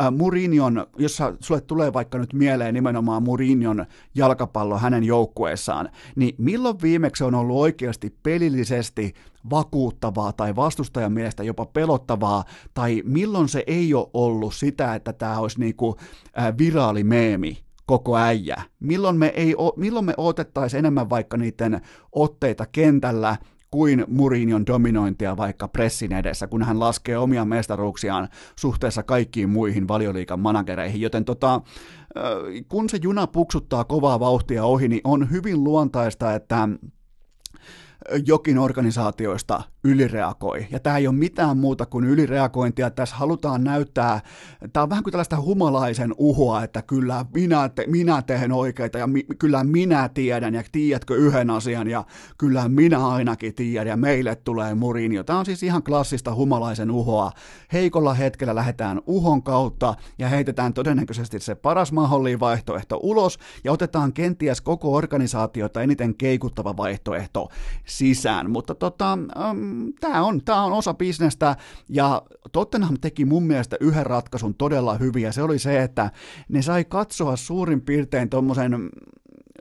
äh, Mourinhon, jos sulle tulee vaikka nyt mieleen nimenomaan Mourinhon jalkapallo hänen joukkueessaan, niin milloin viimeksi on ollut oikeasti pelillisesti vakuuttavaa tai vastustajan mielestä jopa pelottavaa, tai milloin se ei ole ollut sitä, että tämä olisi niinku äh, viraalimeemi, koko äijä. Milloin me, ei, milloin me otettaisiin enemmän vaikka niiden otteita kentällä, kuin Murinion dominointia vaikka pressin edessä, kun hän laskee omia mestaruuksiaan suhteessa kaikkiin muihin valioliikan managereihin, joten tota, kun se juna puksuttaa kovaa vauhtia ohi, niin on hyvin luontaista, että jokin organisaatioista ylireagoi. Ja tämä ei ole mitään muuta kuin ylireagointia. Tässä halutaan näyttää, tämä on vähän kuin tällaista humalaisen uhoa, että kyllä minä, te, minä teen oikeita ja mi, kyllä minä tiedän ja tiedätkö yhden asian ja kyllä minä ainakin tiedän ja meille tulee murinio. Tämä on siis ihan klassista humalaisen uhoa. Heikolla hetkellä lähdetään uhon kautta ja heitetään todennäköisesti se paras mahdollinen vaihtoehto ulos ja otetaan kenties koko organisaatiota eniten keikuttava vaihtoehto sisään. Mutta tota, um, tämä on, tää on osa bisnestä, ja Tottenham teki mun mielestä yhden ratkaisun todella hyvin, ja se oli se, että ne sai katsoa suurin piirtein tuommoisen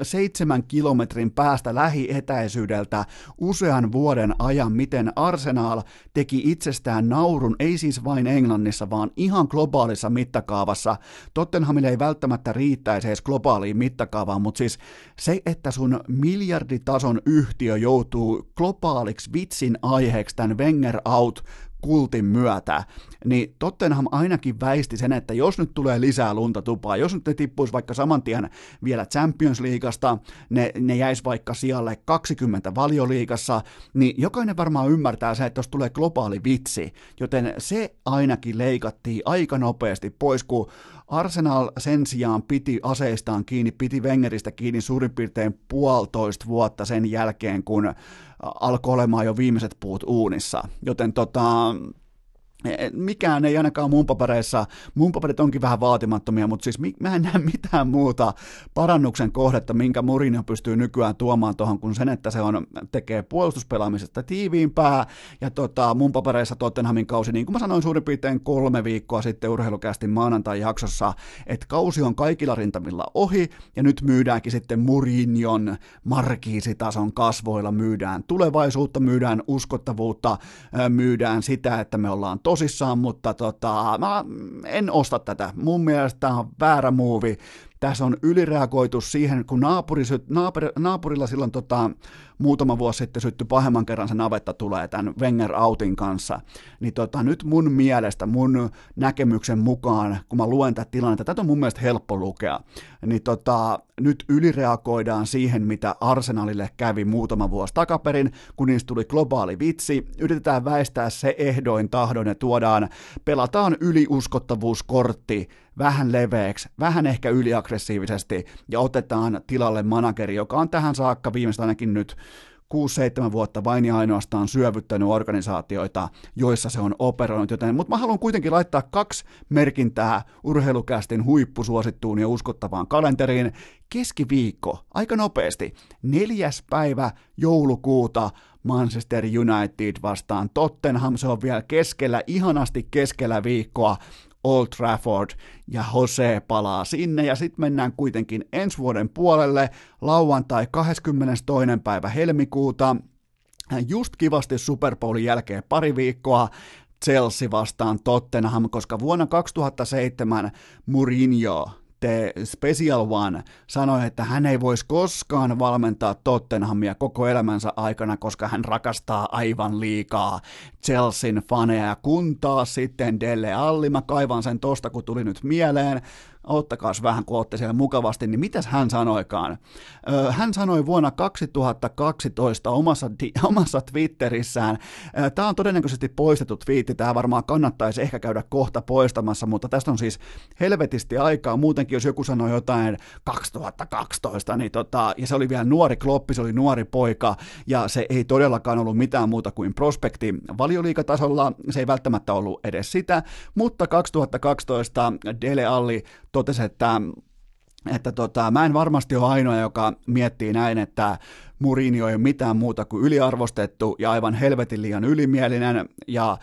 seitsemän kilometrin päästä lähietäisyydeltä usean vuoden ajan, miten Arsenal teki itsestään naurun, ei siis vain Englannissa, vaan ihan globaalissa mittakaavassa. Tottenhamille ei välttämättä riittäisi edes globaaliin mittakaavaan, mutta siis se, että sun miljarditason yhtiö joutuu globaaliksi vitsin aiheeksi tämän Wenger out kultin myötä, niin Tottenham ainakin väisti sen, että jos nyt tulee lisää lunta tupaa, jos nyt ne tippuisi vaikka saman tien vielä Champions Leagueasta, ne, ne jäisi vaikka sijalle 20 valioliigassa, niin jokainen varmaan ymmärtää se, että jos tulee globaali vitsi, joten se ainakin leikattiin aika nopeasti pois, kun Arsenal sen sijaan piti aseistaan kiinni, piti Wengeristä kiinni suurin piirtein puolitoista vuotta sen jälkeen, kun alkoi olemaan jo viimeiset puut uunissa. Joten tota, mikään ei ainakaan mun papereissa, mun paperit onkin vähän vaatimattomia, mutta siis mä en näe mitään muuta parannuksen kohdetta, minkä Mourinho pystyy nykyään tuomaan tuohon, kuin sen, että se on, tekee puolustuspelaamisesta tiiviimpää, ja tota, mun papereissa Tottenhamin kausi, niin kuin mä sanoin suurin piirtein kolme viikkoa sitten urheilukästin maanantai-jaksossa, että kausi on kaikilla rintamilla ohi, ja nyt myydäänkin sitten Mourinhon markiisitason kasvoilla, myydään tulevaisuutta, myydään uskottavuutta, myydään sitä, että me ollaan to tosissaan, mutta tota, mä en osta tätä. Mun mielestä tämä on väärä muuvi. Tässä on ylireagoitu siihen, kun naapuri, naapuri, naapurilla silloin tota, muutama vuosi sitten syttyi pahemman kerran se navetta tulee tämän Wenger Outin kanssa, niin tota, nyt mun mielestä, mun näkemyksen mukaan, kun mä luen tätä tilannetta, tätä on mun mielestä helppo lukea, niin tota, nyt ylireagoidaan siihen, mitä Arsenalille kävi muutama vuosi takaperin, kun niistä tuli globaali vitsi, yritetään väistää se ehdoin tahdon ja tuodaan, pelataan yliuskottavuuskortti vähän leveäksi, vähän ehkä yliaggressiivisesti ja otetaan tilalle manageri, joka on tähän saakka viimeistä ainakin nyt 6-7 vuotta vain ja ainoastaan syövyttänyt organisaatioita, joissa se on operoinut, joten, mutta mä haluan kuitenkin laittaa kaksi merkintää urheilukästin huippusuosittuun ja uskottavaan kalenteriin. Keskiviikko, aika nopeasti, neljäs päivä joulukuuta Manchester United vastaan Tottenham, se on vielä keskellä, ihanasti keskellä viikkoa, Old Trafford ja Jose palaa sinne ja sitten mennään kuitenkin ensi vuoden puolelle lauantai 22. päivä helmikuuta just kivasti Super Bowlin jälkeen pari viikkoa Chelsea vastaan Tottenham, koska vuonna 2007 Mourinho The Special One sanoi, että hän ei voisi koskaan valmentaa Tottenhamia koko elämänsä aikana, koska hän rakastaa aivan liikaa Chelsean faneja. Kun taas sitten Delle Alli, mä kaivan sen tosta, kun tuli nyt mieleen, ottakaas vähän, kun olette siellä mukavasti, niin mitäs hän sanoikaan? Hän sanoi vuonna 2012 omassa, omassa Twitterissään, tämä on todennäköisesti poistettu twiitti, tämä varmaan kannattaisi ehkä käydä kohta poistamassa, mutta tästä on siis helvetisti aikaa, muutenkin jos joku sanoi jotain 2012, niin tota, ja se oli vielä nuori kloppi, se oli nuori poika, ja se ei todellakaan ollut mitään muuta kuin prospekti valioliikatasolla, se ei välttämättä ollut edes sitä, mutta 2012 Dele Alli totesi, että että tota, mä en varmasti ole ainoa, joka miettii näin, että Mourinho ei ole mitään muuta kuin yliarvostettu ja aivan helvetin liian ylimielinen. Ja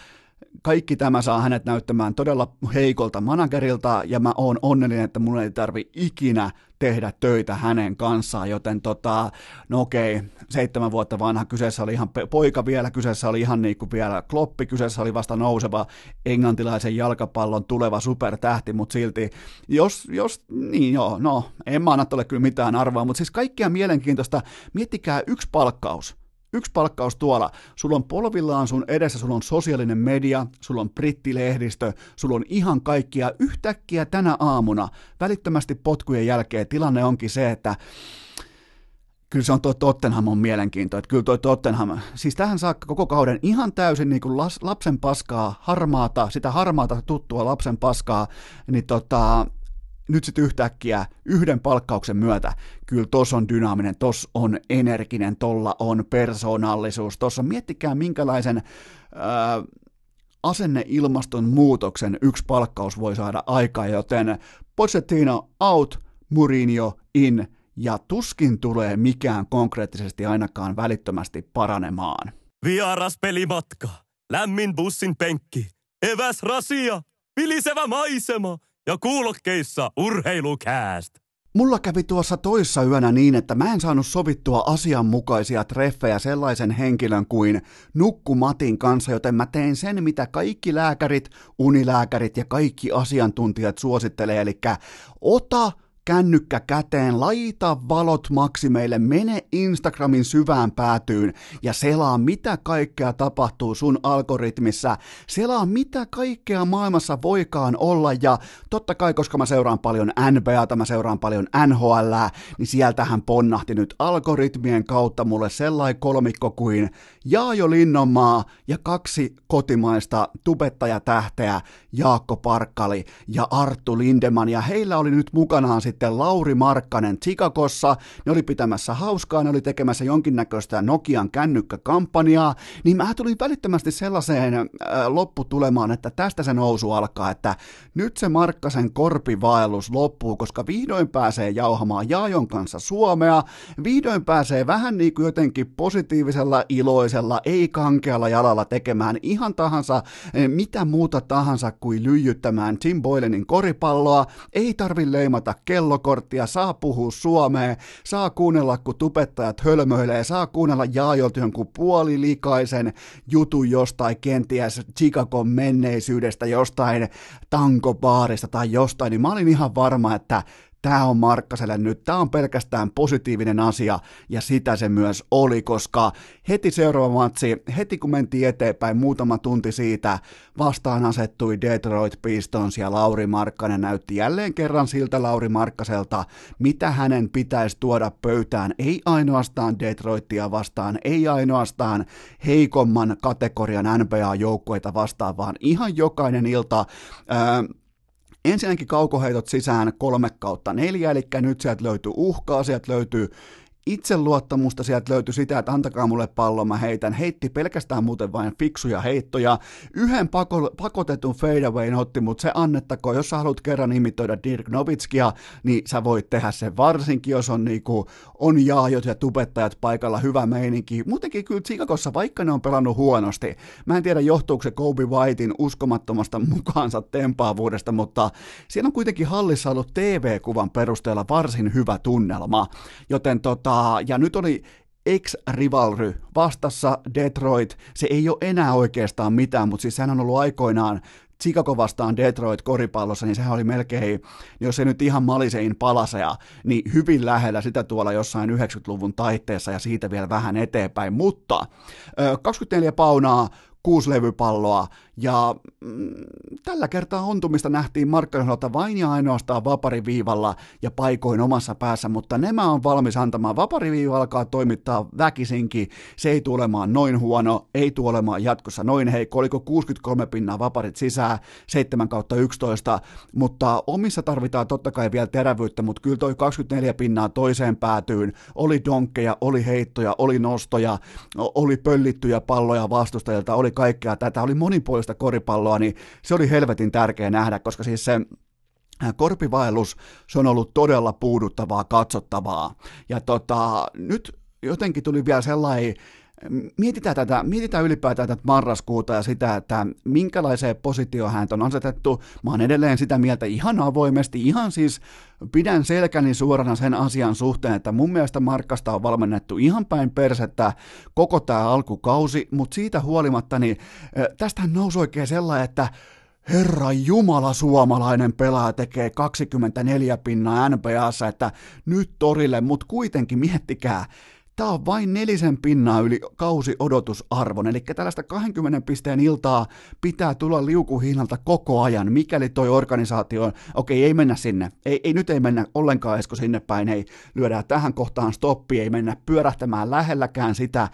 kaikki tämä saa hänet näyttämään todella heikolta managerilta, ja mä oon onnellinen, että mun ei tarvi ikinä tehdä töitä hänen kanssaan, joten tota, no okei, seitsemän vuotta vanha, kyseessä oli ihan poika vielä, kyseessä oli ihan niin kuin vielä kloppi, kyseessä oli vasta nouseva englantilaisen jalkapallon tuleva supertähti, mutta silti, jos, jos, niin joo, no, en mä anna kyllä mitään arvoa, mutta siis kaikkea mielenkiintoista, miettikää yksi palkkaus, Yksi palkkaus tuolla. Sulla on polvillaan sun edessä, sulla on sosiaalinen media, sulla on brittilehdistö, sulla on ihan kaikkia. Yhtäkkiä tänä aamuna, välittömästi potkujen jälkeen, tilanne onkin se, että kyllä se on tuo Tottenham on mielenkiintoinen, että kyllä tuo Tottenham, siis tähän saakka koko kauden ihan täysin niin kuin lapsen paskaa, harmaata, sitä harmaata tuttua lapsen paskaa, niin tota, nyt sitten yhtäkkiä yhden palkkauksen myötä, kyllä tos on dynaaminen, tos on energinen, tolla on persoonallisuus, tossa miettikää minkälaisen ää, asenneilmaston muutoksen yksi palkkaus voi saada aikaan, joten Pochettino out, Mourinho in, ja tuskin tulee mikään konkreettisesti ainakaan välittömästi paranemaan. Vieras pelimatka, lämmin bussin penkki, eväs rasia, vilisevä maisema – ja kuulokkeissa urheilukääst. Mulla kävi tuossa toissa yönä niin, että mä en saanut sovittua asianmukaisia treffejä sellaisen henkilön kuin Nukku Matin kanssa, joten mä tein sen, mitä kaikki lääkärit, unilääkärit ja kaikki asiantuntijat suosittelee, eli ota kännykkä käteen, laita valot maksimeille, mene Instagramin syvään päätyyn ja selaa mitä kaikkea tapahtuu sun algoritmissa, selaa mitä kaikkea maailmassa voikaan olla ja totta kai, koska mä seuraan paljon NBAta, mä seuraan paljon NHL, niin sieltähän ponnahti nyt algoritmien kautta mulle sellainen kolmikko kuin Jaajo Linnonmaa ja kaksi kotimaista tubettajatähteä, Jaakko Parkkali ja Arttu Lindeman, ja heillä oli nyt mukanaan sitten Lauri Markkanen Chicagossa, ne oli pitämässä hauskaa, ne oli tekemässä jonkinnäköistä Nokian kännykkäkampanjaa, niin mä tulin välittömästi sellaiseen äh, lopputulemaan, että tästä se nousu alkaa, että nyt se Markkasen korpivaellus loppuu, koska vihdoin pääsee jauhamaan Jaajon kanssa Suomea, vihdoin pääsee vähän niin kuin jotenkin positiivisella iloisella, ei kankealla jalalla tekemään ihan tahansa, eh, mitä muuta tahansa kuin lyijyttämään Tim Boylenin koripalloa, ei tarvi leimata kellokorttia, saa puhua suomea, saa kuunnella, kun tupettajat hölmöilee, saa kuunnella Jaajolta jonkun puolilikaisen jutun jostain kenties Chicagon menneisyydestä, jostain tankobaarista tai jostain, niin mä olin ihan varma, että tämä on Markkaselle nyt, tämä on pelkästään positiivinen asia, ja sitä se myös oli, koska heti seuraava matsi, heti kun mentiin eteenpäin, muutama tunti siitä, vastaan asettui Detroit Pistons, ja Lauri Markkanen. Näytti jälleen kerran siltä Lauri Markkaselta, mitä hänen pitäisi tuoda pöytään, ei ainoastaan Detroitia vastaan, ei ainoastaan heikomman kategorian NBA-joukkueita vastaan, vaan ihan jokainen ilta, Ensinnäkin kaukoheitot sisään kolme kautta neljä, eli nyt sieltä löytyy uhkaa, sieltä löytyy itseluottamusta, sieltä löytyi sitä, että antakaa mulle pallo, mä heitän. Heitti pelkästään muuten vain fiksuja heittoja. Yhden pako, pakotetun fadeawayn otti, mutta se annettakoon, jos sä haluat kerran imitoida Dirk Novitskia, niin sä voit tehdä sen varsinkin, jos on, niinku, on jaajot ja tubettajat paikalla, hyvä meininki. Muutenkin kyllä Chicagossa, vaikka ne on pelannut huonosti, mä en tiedä johtuuko se Kobe Whitein uskomattomasta mukaansa tempaavuudesta, mutta siellä on kuitenkin hallissa ollut TV-kuvan perusteella varsin hyvä tunnelma, joten tota, ja nyt oli ex-rivalry vastassa Detroit. Se ei ole enää oikeastaan mitään, mutta siis sehän on ollut aikoinaan Chicago vastaan Detroit koripallossa, niin sehän oli melkein, jos ei nyt ihan malisein palaseja, niin hyvin lähellä sitä tuolla jossain 90-luvun taitteessa ja siitä vielä vähän eteenpäin. Mutta 24 paunaa, kuusi levypalloa, ja mm, tällä kertaa ontumista nähtiin Markkanen vain ja ainoastaan vapariviivalla ja paikoin omassa päässä, mutta nämä on valmis antamaan. Vapariviiva alkaa toimittaa väkisinkin, se ei tule olemaan noin huono, ei tule olemaan jatkossa noin heikko, oliko 63 pinnaa vaparit sisään, 7 kautta 11, mutta omissa tarvitaan totta kai vielä terävyyttä, mutta kyllä toi 24 pinnaa toiseen päätyyn, oli donkkeja, oli heittoja, oli nostoja, oli pöllittyjä palloja vastustajilta, oli kaikkea tätä, oli monipuolista suomalaista koripalloa, niin se oli helvetin tärkeä nähdä, koska siis se äh, korpivaellus, se on ollut todella puuduttavaa, katsottavaa. Ja tota, nyt jotenkin tuli vielä sellainen mietitään, tätä, mietitään ylipäätään tätä marraskuuta ja sitä, että minkälaiseen positioon hän on asetettu. Mä oon edelleen sitä mieltä ihan avoimesti, ihan siis pidän selkäni suorana sen asian suhteen, että mun mielestä Markkasta on valmennettu ihan päin persettä koko tämä alkukausi, mutta siitä huolimatta, niin tästähän nousi oikein sellainen, että Herra Jumala suomalainen pelaaja tekee 24 pinnaa NBAssa, että nyt torille, mutta kuitenkin miettikää, Tämä on vain nelisen pinnaa yli kausi odotusarvon, eli tällaista 20 pisteen iltaa pitää tulla liukuhihnalta koko ajan, mikäli toi organisaatio, okei ei mennä sinne, ei, ei nyt ei mennä ollenkaan Esko sinne päin, ei lyödään tähän kohtaan stoppi, ei mennä pyörähtämään lähelläkään sitä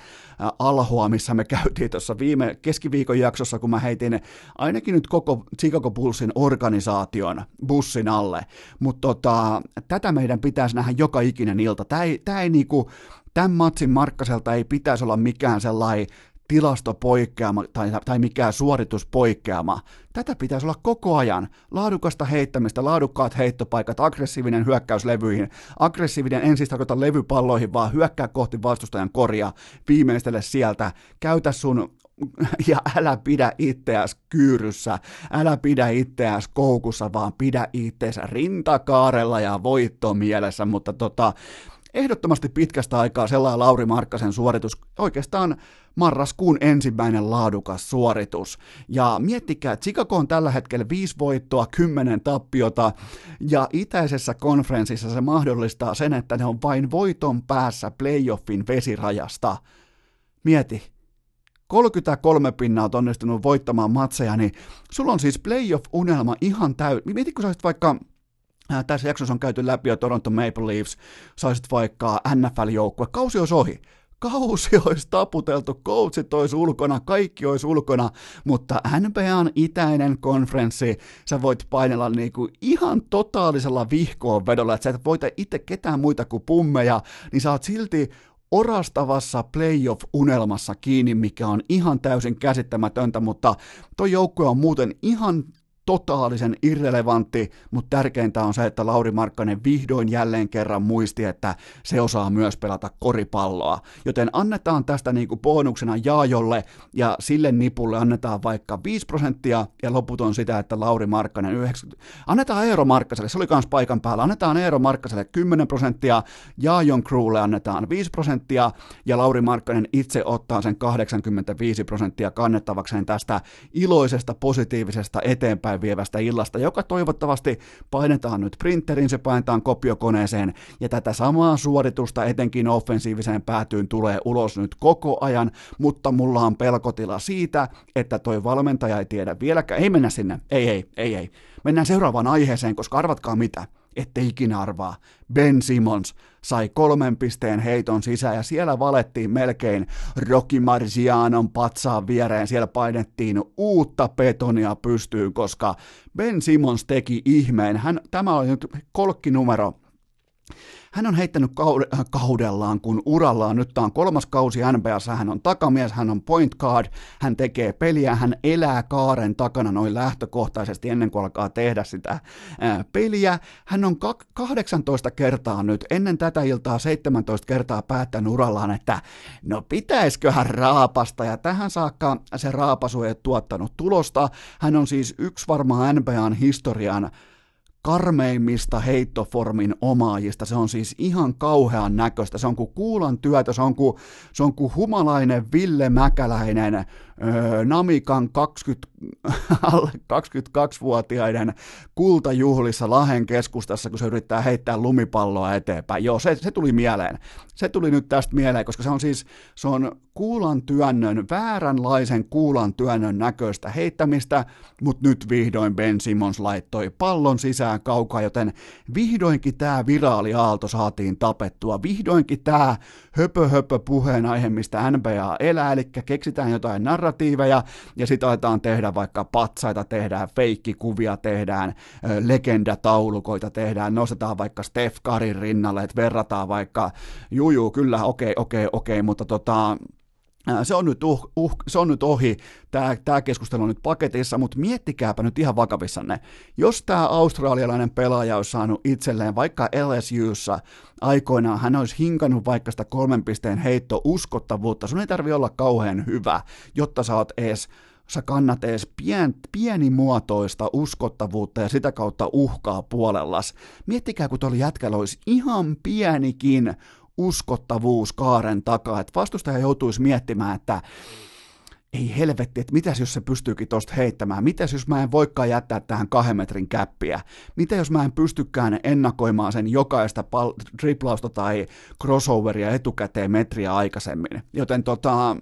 alhoa, missä me käytiin tuossa viime keskiviikon jaksossa, kun mä heitin ainakin nyt koko Chicago Bullsin organisaation bussin alle, mutta tota, tätä meidän pitäisi nähdä joka ikinen ilta, tämä ei, tää ei niinku, tämän matsin Markkaselta ei pitäisi olla mikään sellainen tilastopoikkeama tai, tai mikään suorituspoikkeama. Tätä pitäisi olla koko ajan. Laadukasta heittämistä, laadukkaat heittopaikat, aggressiivinen hyökkäys levyihin, aggressiivinen en siis tarkoita levypalloihin, vaan hyökkää kohti vastustajan korjaa, viimeistele sieltä, käytä sun ja älä pidä itseäsi kyyryssä, älä pidä itseäsi koukussa, vaan pidä itseäsi rintakaarella ja voittomielessä, mutta tota, ehdottomasti pitkästä aikaa sellainen Lauri Markkasen suoritus, oikeastaan marraskuun ensimmäinen laadukas suoritus. Ja miettikää, että Chicago on tällä hetkellä viisi voittoa, kymmenen tappiota, ja itäisessä konferenssissa se mahdollistaa sen, että ne on vain voiton päässä playoffin vesirajasta. Mieti, 33 pinnaa on onnistunut voittamaan matseja, niin sulla on siis playoff-unelma ihan täysin. Mieti, kun sä vaikka tässä jaksossa on käyty läpi jo Toronto Maple Leafs, saisit vaikka NFL-joukkue, kausi olisi ohi. Kausi olisi taputeltu, coachit olisi ulkona, kaikki olisi ulkona, mutta NBAn itäinen konferenssi, sä voit painella niinku ihan totaalisella vihkoon vedolla, että sä et voita itse ketään muita kuin pummeja, niin sä oot silti orastavassa playoff-unelmassa kiinni, mikä on ihan täysin käsittämätöntä, mutta toi joukkue on muuten ihan totaalisen irrelevantti, mutta tärkeintä on se, että Lauri Markkanen vihdoin jälleen kerran muisti, että se osaa myös pelata koripalloa. Joten annetaan tästä niin kuin bonuksena Jaajolle ja sille nipulle annetaan vaikka 5 prosenttia ja loput on sitä, että Lauri Markkanen 90... Annetaan Eero Markkaselle, se oli kans paikan päällä, annetaan Eero Markkaselle 10 prosenttia, Jaajon crewlle annetaan 5 prosenttia ja Lauri Markkanen itse ottaa sen 85 prosenttia kannettavakseen tästä iloisesta, positiivisesta eteenpäin eteenpäin vievästä illasta, joka toivottavasti painetaan nyt printerin, se painetaan kopiokoneeseen, ja tätä samaa suoritusta etenkin offensiiviseen päätyyn tulee ulos nyt koko ajan, mutta mulla on pelkotila siitä, että toi valmentaja ei tiedä vieläkään, ei mennä sinne, ei, ei, ei, ei. Mennään seuraavaan aiheeseen, koska arvatkaa mitä, ette ikinä arvaa. Ben Simmons sai kolmen pisteen heiton sisään ja siellä valettiin melkein Rocky Marcianon patsaan viereen. Siellä painettiin uutta betonia pystyyn, koska Ben Simmons teki ihmeen. Hän, tämä oli nyt kolkkinumero hän on heittänyt äh, kaudellaan, kun urallaan, nyt tämä on kolmas kausi NBAssa, hän on takamies, hän on point guard, hän tekee peliä, hän elää kaaren takana noin lähtökohtaisesti ennen kuin alkaa tehdä sitä äh, peliä. Hän on 18 kertaa nyt, ennen tätä iltaa 17 kertaa päättänyt urallaan, että no pitäisiköhän raapasta, ja tähän saakka se raapasu ei tuottanut tulosta. Hän on siis yksi varmaan NBAn historian karmeimmista heittoformin omaajista. Se on siis ihan kauhean näköistä. Se on kuin kuulan työtä, se on kuin, se on kuin humalainen Ville Mäkäläinen Namikan 20, alle 22-vuotiaiden kultajuhlissa Lahen keskustassa, kun se yrittää heittää lumipalloa eteenpäin. Joo, se, se tuli mieleen. Se tuli nyt tästä mieleen, koska se on siis se on kuulan työnnön, vääränlaisen kuulan työnnön näköistä heittämistä, mutta nyt vihdoin Ben Simmons laittoi pallon sisään kaukaa, joten vihdoinkin tämä viraali aalto saatiin tapettua. Vihdoinkin tämä höpö höpö puheenaihe, mistä NBA elää, eli keksitään jotain narratiiveja ja sitten aletaan tehdä vaikka patsaita, tehdään feikkikuvia, tehdään legendataulukoita, tehdään, nostetaan vaikka Steph Karin rinnalle, että verrataan vaikka, juju, kyllä, okei, okay, okei, okay, okei, okay, mutta tota, se on nyt, uh, uh, se on nyt ohi, tämä, tämä keskustelu on nyt paketissa, mutta miettikääpä nyt ihan vakavissanne. Jos tämä australialainen pelaaja olisi saanut itselleen vaikka LSUssa aikoinaan, hän olisi hinkannut vaikka sitä kolmen pisteen heitto uskottavuutta, sun ei tarvi olla kauhean hyvä, jotta sä oot ees sä kannat edes pien, pienimuotoista uskottavuutta ja sitä kautta uhkaa puolellas. Miettikää, kun tuolla jätkällä olisi ihan pienikin uskottavuus kaaren takaa, että vastustaja joutuisi miettimään, että ei helvetti, että mitäs jos se pystyykin tosta heittämään, mitäs jos mä en voikaan jättää tähän kahden metrin käppiä, mitä jos mä en pystykään ennakoimaan sen jokaista pal- triplausta tai crossoveria etukäteen metriä aikaisemmin, joten tota,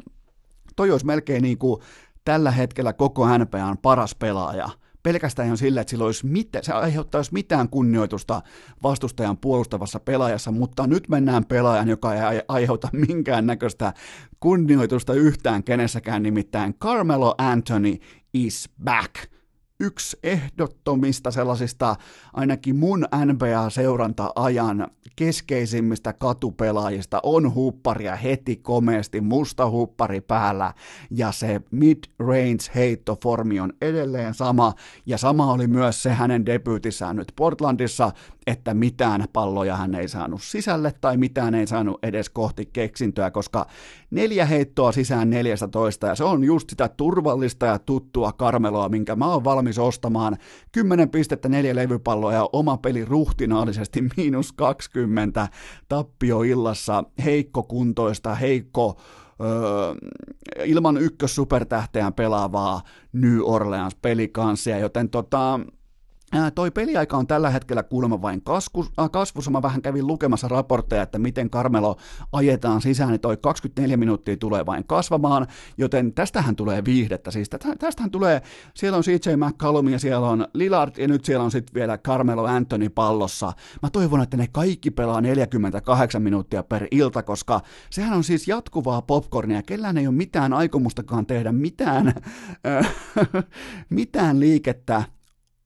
toi olisi melkein niin kuin tällä hetkellä koko NPAn paras pelaaja – pelkästään jo sillä, että sillä olisi mit- se aiheuttaisi mitään kunnioitusta vastustajan puolustavassa pelaajassa, mutta nyt mennään pelaajan, joka ei aiheuta minkään näköistä kunnioitusta yhtään kenessäkään, nimittäin Carmelo Anthony is back. Yksi ehdottomista sellaisista ainakin mun NBA-seuranta-ajan keskeisimmistä katupelaajista on hupparia heti komeasti, musta huppari päällä. Ja se mid-range heittoformi on edelleen sama. Ja sama oli myös se hänen debyytissään nyt Portlandissa, että mitään palloja hän ei saanut sisälle tai mitään ei saanut edes kohti keksintöä, koska neljä heittoa sisään 14 ja se on just sitä turvallista ja tuttua karmeloa, minkä mä oon valmis ostamaan. 10 pistettä neljä levypalloa ja oma peli ruhtinaallisesti miinus 20 tappioillassa, heikko kuntoista, heikko öö, ilman ykkössupertähteään pelaavaa New Orleans pelikanssia, joten tota, Toi peliaika on tällä hetkellä kuulemma vain kasvus, kasvussa. Mä vähän kävin lukemassa raportteja, että miten Carmelo ajetaan sisään, niin toi 24 minuuttia tulee vain kasvamaan, joten tästähän tulee viihdettä. Siis tästähän tulee, siellä on CJ McCallum ja siellä on Lillard ja nyt siellä on sitten vielä Carmelo Anthony pallossa. Mä toivon, että ne kaikki pelaa 48 minuuttia per ilta, koska sehän on siis jatkuvaa popcornia. Kellään ei ole mitään aikomustakaan tehdä mitään, mitään liikettä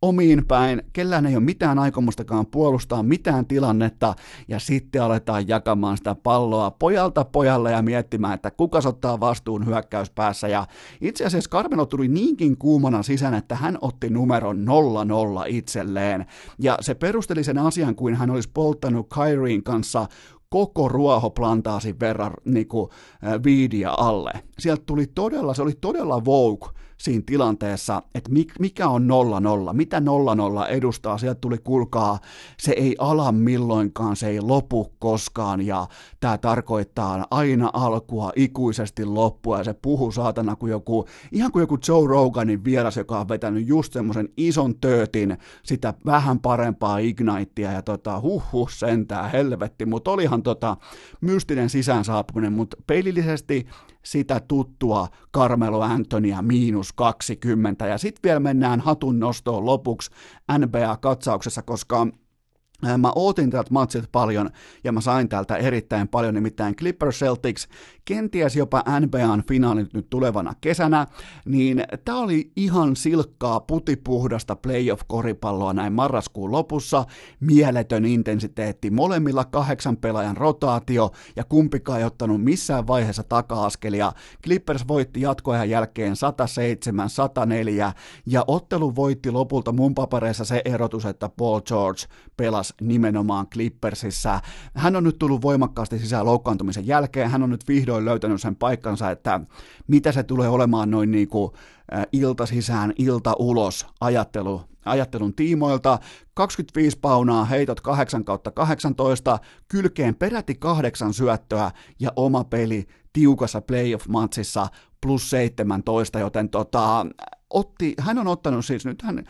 omiin päin, kellään ei ole mitään aikomustakaan puolustaa mitään tilannetta, ja sitten aletaan jakamaan sitä palloa pojalta pojalle ja miettimään, että kuka ottaa vastuun hyökkäyspäässä, ja itse asiassa Carmelo tuli niinkin kuumana sisään, että hän otti numeron 0-0 itselleen, ja se perusteli sen asian, kuin hän olisi polttanut Kyrien kanssa koko ruohoplantaasin verran niin kuin, äh, viidiä alle. Sieltä tuli todella, se oli todella vogue siinä tilanteessa, että mikä on 0-0, mitä 0-0 edustaa, sieltä tuli kulkaa, se ei ala milloinkaan, se ei lopu koskaan, ja tämä tarkoittaa aina alkua, ikuisesti loppua, ja se puhuu saatana kuin joku, ihan kuin joku Joe Roganin vieras, joka on vetänyt just semmoisen ison töötin, sitä vähän parempaa Ignitea, ja tota, huh sentää helvetti, mutta olihan tota mystinen sisään saapuminen, mutta pelillisesti sitä tuttua Carmelo Antonia miinus 20. Ja sitten vielä mennään hatun nostoon lopuksi NBA-katsauksessa, koska Mä ootin tältä matsilta paljon ja mä sain täältä erittäin paljon, nimittäin Clippers Celtics, kenties jopa NBAn finaalit nyt tulevana kesänä, niin tää oli ihan silkkaa putipuhdasta playoff-koripalloa näin marraskuun lopussa, mieletön intensiteetti, molemmilla kahdeksan pelaajan rotaatio ja kumpikaan ei ottanut missään vaiheessa taka-askelia. Clippers voitti jatkoajan jälkeen 107-104 ja ottelu voitti lopulta mun papereissa se erotus, että Paul George pelasi nimenomaan Clippersissä. Hän on nyt tullut voimakkaasti sisään loukkaantumisen jälkeen, hän on nyt vihdoin löytänyt sen paikkansa, että mitä se tulee olemaan noin niin kuin ilta sisään, ilta ulos ajattelu, ajattelun tiimoilta. 25 paunaa, heitot 8 kautta 18, kylkeen peräti kahdeksan syöttöä ja oma peli tiukassa playoff-matsissa plus 17, joten tota, otti, hän on ottanut siis nyt, hän,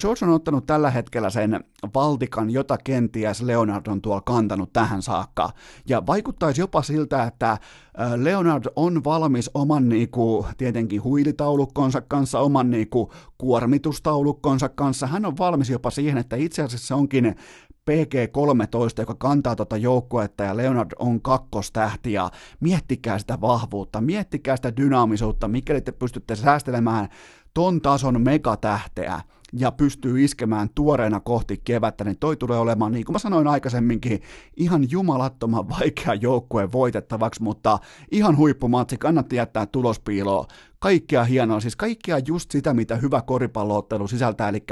George on ottanut tällä hetkellä sen valtikan, jota kenties Leonard on tuolla kantanut tähän saakka. Ja vaikuttaisi jopa siltä, että Leonard on valmis oman niinku, tietenkin huilitaulukkonsa kanssa, oman niinku, kuormitustaulukkonsa kanssa. Hän on valmis jopa siihen, että itse asiassa onkin PG-13, joka kantaa tuota joukkuetta ja Leonard on kakkostähti ja miettikää sitä vahvuutta, miettikää sitä dynaamisuutta, mikäli te pystytte säästelemään ton tason megatähteä ja pystyy iskemään tuoreena kohti kevättä, niin toi tulee olemaan, niin kuin mä sanoin aikaisemminkin, ihan jumalattoman vaikea joukkue voitettavaksi, mutta ihan huippumatsi, kannatti jättää tulospiiloa. Kaikkea hienoa, siis kaikkea just sitä, mitä hyvä koripalloottelu sisältää, eli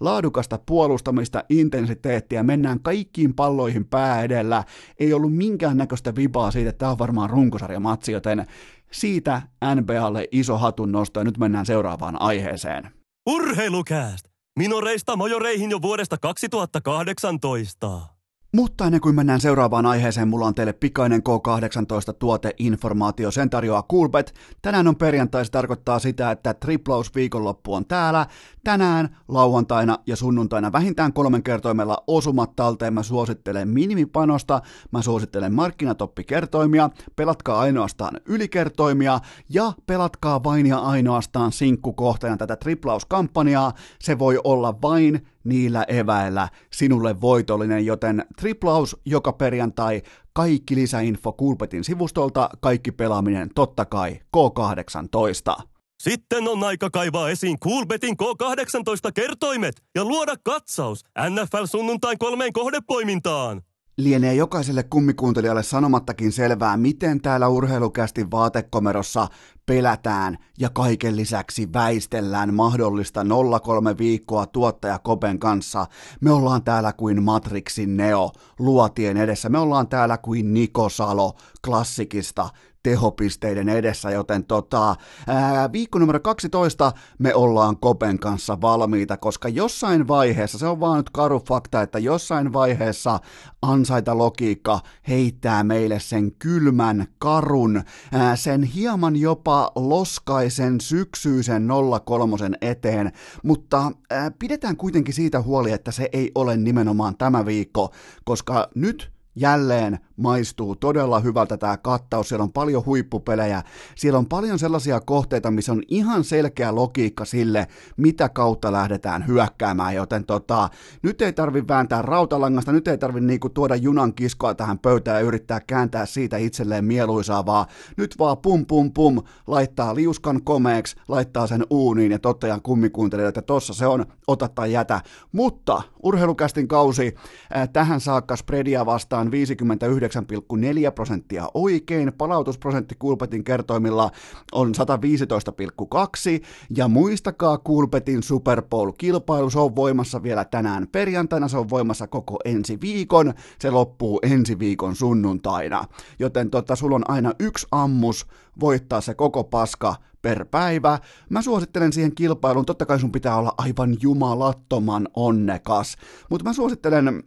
laadukasta puolustamista, intensiteettiä, mennään kaikkiin palloihin pää edellä, ei ollut minkäännäköistä vibaa siitä, että tämä on varmaan runkosarjamatsi, joten siitä NBAlle iso hatun nosto ja nyt mennään seuraavaan aiheeseen. Urheilukääst! Minoreista majoreihin jo vuodesta 2018. Mutta ennen kuin mennään seuraavaan aiheeseen, mulla on teille pikainen K18-tuoteinformaatio. Sen tarjoaa Coolbet. Tänään on perjantai, se tarkoittaa sitä, että triplaus viikonloppu on täällä. Tänään, lauantaina ja sunnuntaina vähintään kolmen kertoimella osumat talteen. Mä suosittelen minimipanosta, mä suosittelen markkinatoppikertoimia, pelatkaa ainoastaan ylikertoimia ja pelatkaa vain ja ainoastaan sinkkukohtajana tätä triplauskampanjaa. Se voi olla vain niillä eväillä sinulle voitollinen, joten triplaus joka perjantai, kaikki lisäinfo Kulpetin sivustolta, kaikki pelaaminen totta kai K18. Sitten on aika kaivaa esiin Coolbetin K18 kertoimet ja luoda katsaus NFL sunnuntain kolmeen kohdepoimintaan. Lienee jokaiselle kummikuuntelijalle sanomattakin selvää, miten täällä urheilukästi vaatekomerossa pelätään ja kaiken lisäksi väistellään mahdollista 03 viikkoa tuottaja Kopen kanssa. Me ollaan täällä kuin Matrixin Neo luotien edessä. Me ollaan täällä kuin Niko Salo klassikista tehopisteiden edessä, joten tota, ää, viikko numero 12 me ollaan Kopen kanssa valmiita, koska jossain vaiheessa, se on vaan nyt karu fakta, että jossain vaiheessa ansaita logiikka heittää meille sen kylmän, karun, ää, sen hieman jopa loskaisen syksyisen 03 eteen, mutta ää, pidetään kuitenkin siitä huoli, että se ei ole nimenomaan tämä viikko, koska nyt jälleen maistuu todella hyvältä tämä kattaus, siellä on paljon huippupelejä, siellä on paljon sellaisia kohteita, missä on ihan selkeä logiikka sille, mitä kautta lähdetään hyökkäämään, joten tota, nyt ei tarvi vääntää rautalangasta, nyt ei tarvi niinku tuoda junan kiskoa tähän pöytään ja yrittää kääntää siitä itselleen mieluisaa, vaan nyt vaan pum pum pum, laittaa liuskan komeeksi, laittaa sen uuniin ja totean kummikuuntelijoille, että tossa se on, ota tai jätä. Mutta urheilukästin kausi äh, tähän saakka spreadia vastaan 59,4 prosenttia. Oikein, palautusprosentti Kulpetin kertoimilla on 115,2 ja muistakaa Kulpetin Super Bowl-kilpailu, se on voimassa vielä tänään perjantaina, se on voimassa koko ensi viikon, se loppuu ensi viikon sunnuntaina, joten tota, sulla on aina yksi ammus voittaa se koko paska per päivä. Mä suosittelen siihen kilpailuun, totta kai sun pitää olla aivan jumalattoman onnekas, mutta mä suosittelen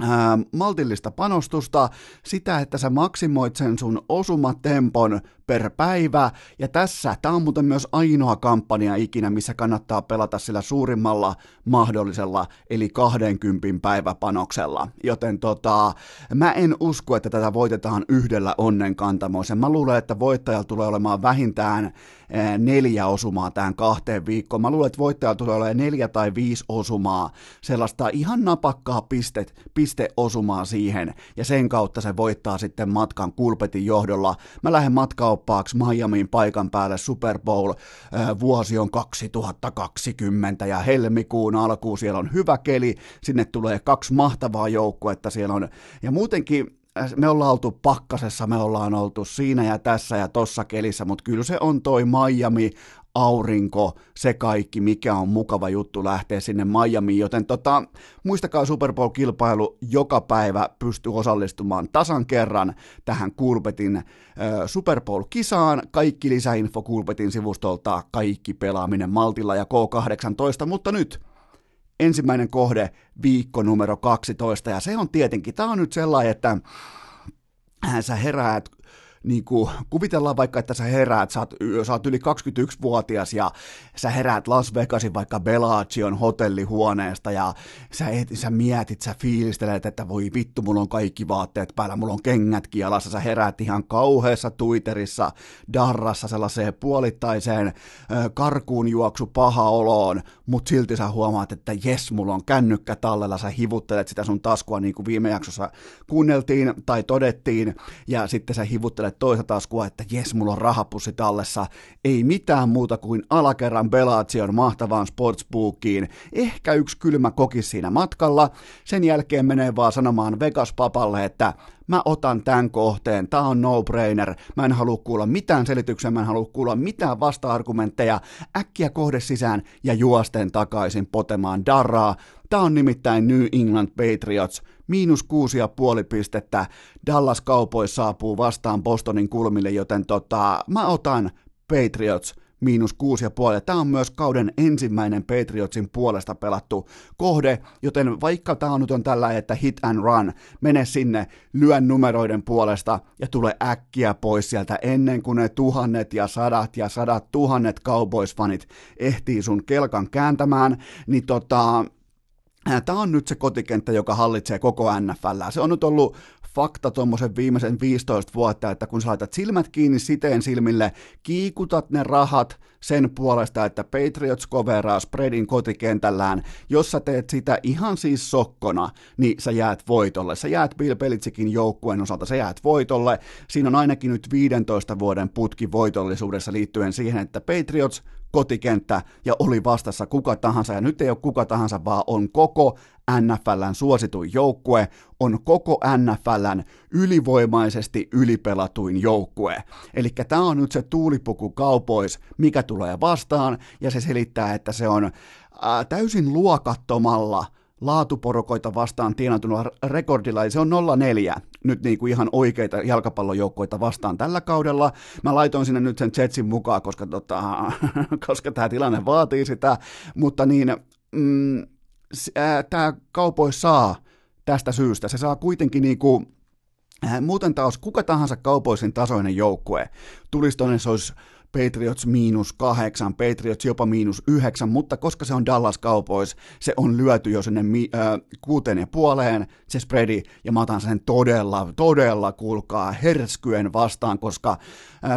ää, maltillista panostusta, sitä, että sä maksimoit sen sun osumatempon per päivä, ja tässä, tämä on muuten myös ainoa kampanja ikinä, missä kannattaa pelata sillä suurimmalla mahdollisella, eli 20 päiväpanoksella, joten tota, mä en usko, että tätä voitetaan yhdellä onnen kantamoisen. Mä luulen, että voittajalla tulee olemaan vähintään neljä osumaa tähän kahteen viikkoon. Mä luulen, että voittajalla tulee olemaan neljä tai viisi osumaa, sellaista ihan napakkaa pistet, pisteosumaa siihen, ja sen kautta se voittaa sitten matkan kulpetin johdolla. Mä lähden matkauppaaksi Miamiin paikan päälle Super Bowl, vuosi on 2020 ja helmikuun alkuun siellä on hyvä keli, sinne tulee kaksi mahtavaa joukkuetta siellä on, ja muutenkin me ollaan oltu pakkasessa, me ollaan oltu siinä ja tässä ja tossa kelissä, mutta kyllä se on toi Miami, aurinko, se kaikki, mikä on mukava juttu lähteä sinne Miamiin, joten tota, muistakaa Super Bowl-kilpailu, joka päivä pystyy osallistumaan tasan kerran tähän Kulpetin äh, Super Bowl-kisaan, kaikki lisäinfo Kulpetin sivustolta, kaikki pelaaminen Maltilla ja K18, mutta nyt ensimmäinen kohde, viikko numero 12, ja se on tietenkin, tämä on nyt sellainen, että sä heräät niin kuin, kuvitellaan vaikka, että sä heräät, sä oot, sä oot yli 21-vuotias ja sä heräät Las Vegasin vaikka Bellagio'n hotellihuoneesta ja sä, et, sä mietit, sä fiilistelet, että voi vittu, mulla on kaikki vaatteet päällä, mulla on kengätkin jalassa, sä heräät ihan kauheassa Twitterissä, darrassa sellaiseen puolittaiseen karkuun juoksu paha oloon, mutta silti sä huomaat, että jes, mulla on kännykkä tallella, sä hivuttelet sitä sun taskua niin kuin viime jaksossa kuunneltiin tai todettiin ja sitten sä hivuttelet toista taskua, että jes, mulla on rahapussi tallessa, ei mitään muuta kuin alakerran Bellagio'n mahtavaan sportsbookiin, ehkä yksi kylmä kokis siinä matkalla, sen jälkeen menee vaan sanomaan Vegas-papalle, että mä otan tämän kohteen, tää on no-brainer, mä en halua kuulla mitään selityksiä, mä en halua kuulla mitään vasta-argumentteja, äkkiä kohde sisään ja juosten takaisin potemaan darraa. Tää on nimittäin New England Patriots, miinus kuusi ja puoli pistettä, Dallas Cowboys saapuu vastaan Bostonin kulmille, joten tota, mä otan Patriots miinus kuusi ja puoli. Tämä on myös kauden ensimmäinen Patriotsin puolesta pelattu kohde, joten vaikka tämä on nyt on tällä, että hit and run, mene sinne, lyö numeroiden puolesta ja tule äkkiä pois sieltä ennen kuin ne tuhannet ja sadat ja sadat tuhannet Cowboys-fanit ehtii sun kelkan kääntämään, niin tota, Tämä on nyt se kotikenttä, joka hallitsee koko NFL. Se on nyt ollut fakta tuommoisen viimeisen 15 vuotta, että kun sä laitat silmät kiinni siteen silmille, kiikutat ne rahat sen puolesta, että Patriots coveraa spreadin kotikentällään. Jos sä teet sitä ihan siis sokkona, niin sä jäät voitolle. Sä jäät Bill Belichickin joukkueen osalta, sä jäät voitolle. Siinä on ainakin nyt 15 vuoden putki voitollisuudessa liittyen siihen, että Patriots kotikenttä ja oli vastassa kuka tahansa, ja nyt ei ole kuka tahansa, vaan on koko NFLn suosituin joukkue, on koko NFLn ylivoimaisesti ylipelatuin joukkue. Eli tämä on nyt se tuulipuku kaupois, mikä tulee vastaan, ja se selittää, että se on ää, täysin luokattomalla laatuporukoita vastaan tienatulla rekordilla, se on 0-4 nyt niin kuin ihan oikeita jalkapallojoukkoita vastaan tällä kaudella. Mä laitoin sinne nyt sen Jetsin mukaan, koska, tota, koska tämä tilanne vaatii sitä, mutta niin, mm, tämä kaupois saa tästä syystä. Se saa kuitenkin niin kuin, muuten taas kuka tahansa kaupoisin tasoinen joukkue tulisi tonne, se olisi Patriots miinus kahdeksan, Patriots jopa miinus yhdeksän, mutta koska se on Dallas Cowboys, se on lyöty jo sinne mi- äh, kuuteen ja puoleen, se spreadi, ja mä otan sen todella, todella, kuulkaa, herskyen vastaan, koska äh,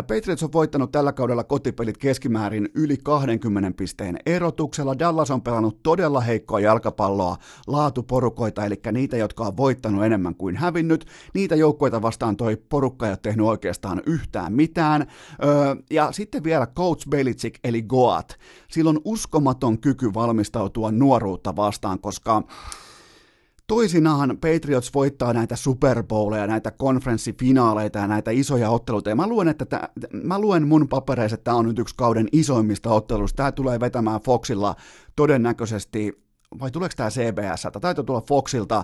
Patriots on voittanut tällä kaudella kotipelit keskimäärin yli 20 pisteen erotuksella, Dallas on pelannut todella heikkoa jalkapalloa, laatuporukoita, eli niitä, jotka on voittanut enemmän kuin hävinnyt, niitä joukkoita vastaan toi porukka ei ole tehnyt oikeastaan yhtään mitään, ja sit sitten vielä Coach Belichick eli Goat. Sillä on uskomaton kyky valmistautua nuoruutta vastaan, koska Toisinaan Patriots voittaa näitä Super Bowleja, näitä konferenssifinaaleita ja näitä isoja otteluita. Ja mä luen, että tää, mä luen mun papereissa, että tämä on nyt yksi kauden isoimmista otteluista. Tämä tulee vetämään Foxilla todennäköisesti vai tuleeko tämä CBS, tai tulla Foxilta.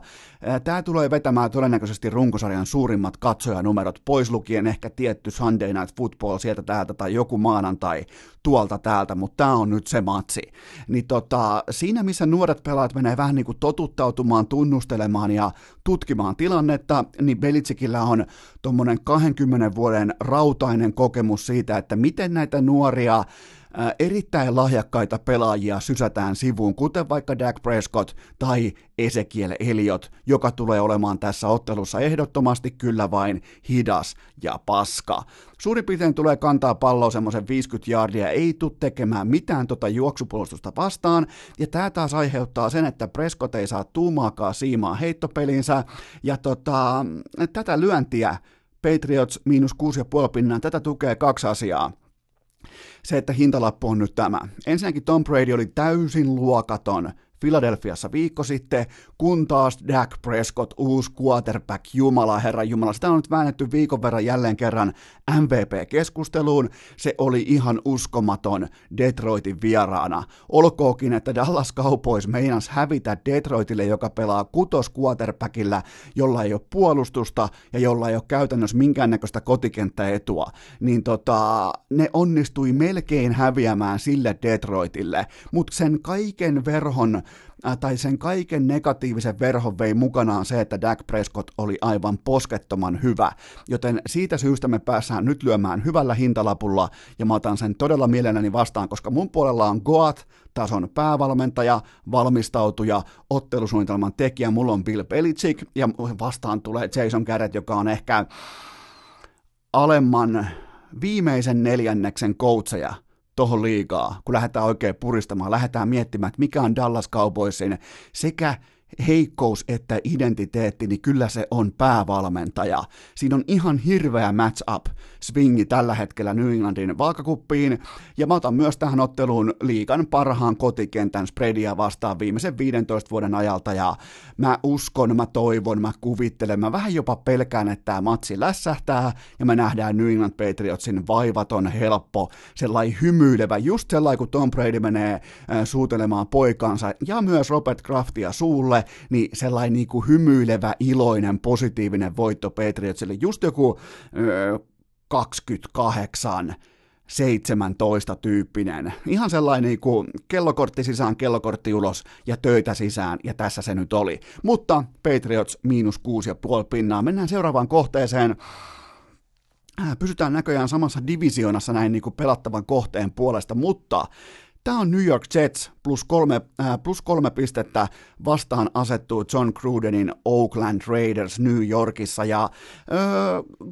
Tämä tulee vetämään todennäköisesti runkosarjan suurimmat katsojanumerot, pois lukien ehkä tietty Sunday Night Football sieltä täältä tai joku maanantai tuolta täältä, mutta tämä on nyt se matsi. Niin tota, siinä missä nuoret pelaat menee vähän niin kuin totuttautumaan, tunnustelemaan ja tutkimaan tilannetta, niin Belitsikillä on tuommoinen 20 vuoden rautainen kokemus siitä, että miten näitä nuoria erittäin lahjakkaita pelaajia sysätään sivuun, kuten vaikka Dak Prescott tai Ezekiel Elliot, joka tulee olemaan tässä ottelussa ehdottomasti kyllä vain hidas ja paska. Suurin piirtein tulee kantaa palloa semmoisen 50 jardia, ei tule tekemään mitään tota juoksupuolustusta vastaan, ja tämä taas aiheuttaa sen, että Prescott ei saa tuumaakaan siimaa heittopelinsä, ja tota, tätä lyöntiä Patriots miinus 6,5 pinnaa, tätä tukee kaksi asiaa se, että hintalappu on nyt tämä. Ensinnäkin Tom Brady oli täysin luokaton Filadelfiassa viikko sitten, kun taas Dak Prescott, uusi quarterback, Jumala, Herra Jumala, sitä on nyt väännetty viikon verran jälleen kerran MVP-keskusteluun, se oli ihan uskomaton Detroitin vieraana. Olkookin, että Dallas Cowboys meinas hävitä Detroitille, joka pelaa kutos quarterbackillä, jolla ei ole puolustusta ja jolla ei ole käytännössä minkäännäköistä kotikenttäetua, niin tota, ne onnistui melkein häviämään sille Detroitille, mutta sen kaiken verhon Äh, tai sen kaiken negatiivisen verhon vei mukanaan se, että Dak Prescott oli aivan poskettoman hyvä. Joten siitä syystä me päässään nyt lyömään hyvällä hintalapulla, ja mä otan sen todella mielelläni vastaan, koska mun puolella on Goat, tason päävalmentaja, valmistautuja, ottelusuunnitelman tekijä, mulla on Bill Belichick, ja vastaan tulee Jason Garrett, joka on ehkä alemman viimeisen neljänneksen coacheja tuohon liikaa, kun lähdetään oikein puristamaan, lähdetään miettimään, että mikä on Dallas Cowboysin sekä heikkous että identiteetti, niin kyllä se on päävalmentaja. Siinä on ihan hirveä match-up swingi tällä hetkellä New Englandin vaakakuppiin, ja mä otan myös tähän otteluun liikan parhaan kotikentän spreadia vastaan viimeisen 15 vuoden ajalta, ja mä uskon, mä toivon, mä kuvittelen, mä vähän jopa pelkään, että tämä matsi lässähtää, ja me nähdään New England Patriotsin vaivaton, helppo, sellainen hymyilevä, just sellainen, kun Tom Brady menee äh, suutelemaan poikansa, ja myös Robert Craftia suulle, niin sellainen niin kuin hymyilevä, iloinen, positiivinen voitto Patriotsille, just joku öö, 28 17 tyyppinen. Ihan sellainen niin kuin kellokortti sisään, kellokortti ulos ja töitä sisään, ja tässä se nyt oli. Mutta Patriots miinus 6,5 pinnaa. Mennään seuraavaan kohteeseen. Pysytään näköjään samassa divisioonassa näin niin kuin pelattavan kohteen puolesta, mutta Tämä on New York Jets plus kolme, äh, plus kolme pistettä vastaan asettuu John Crudenin Oakland Raiders New Yorkissa. Ja äh,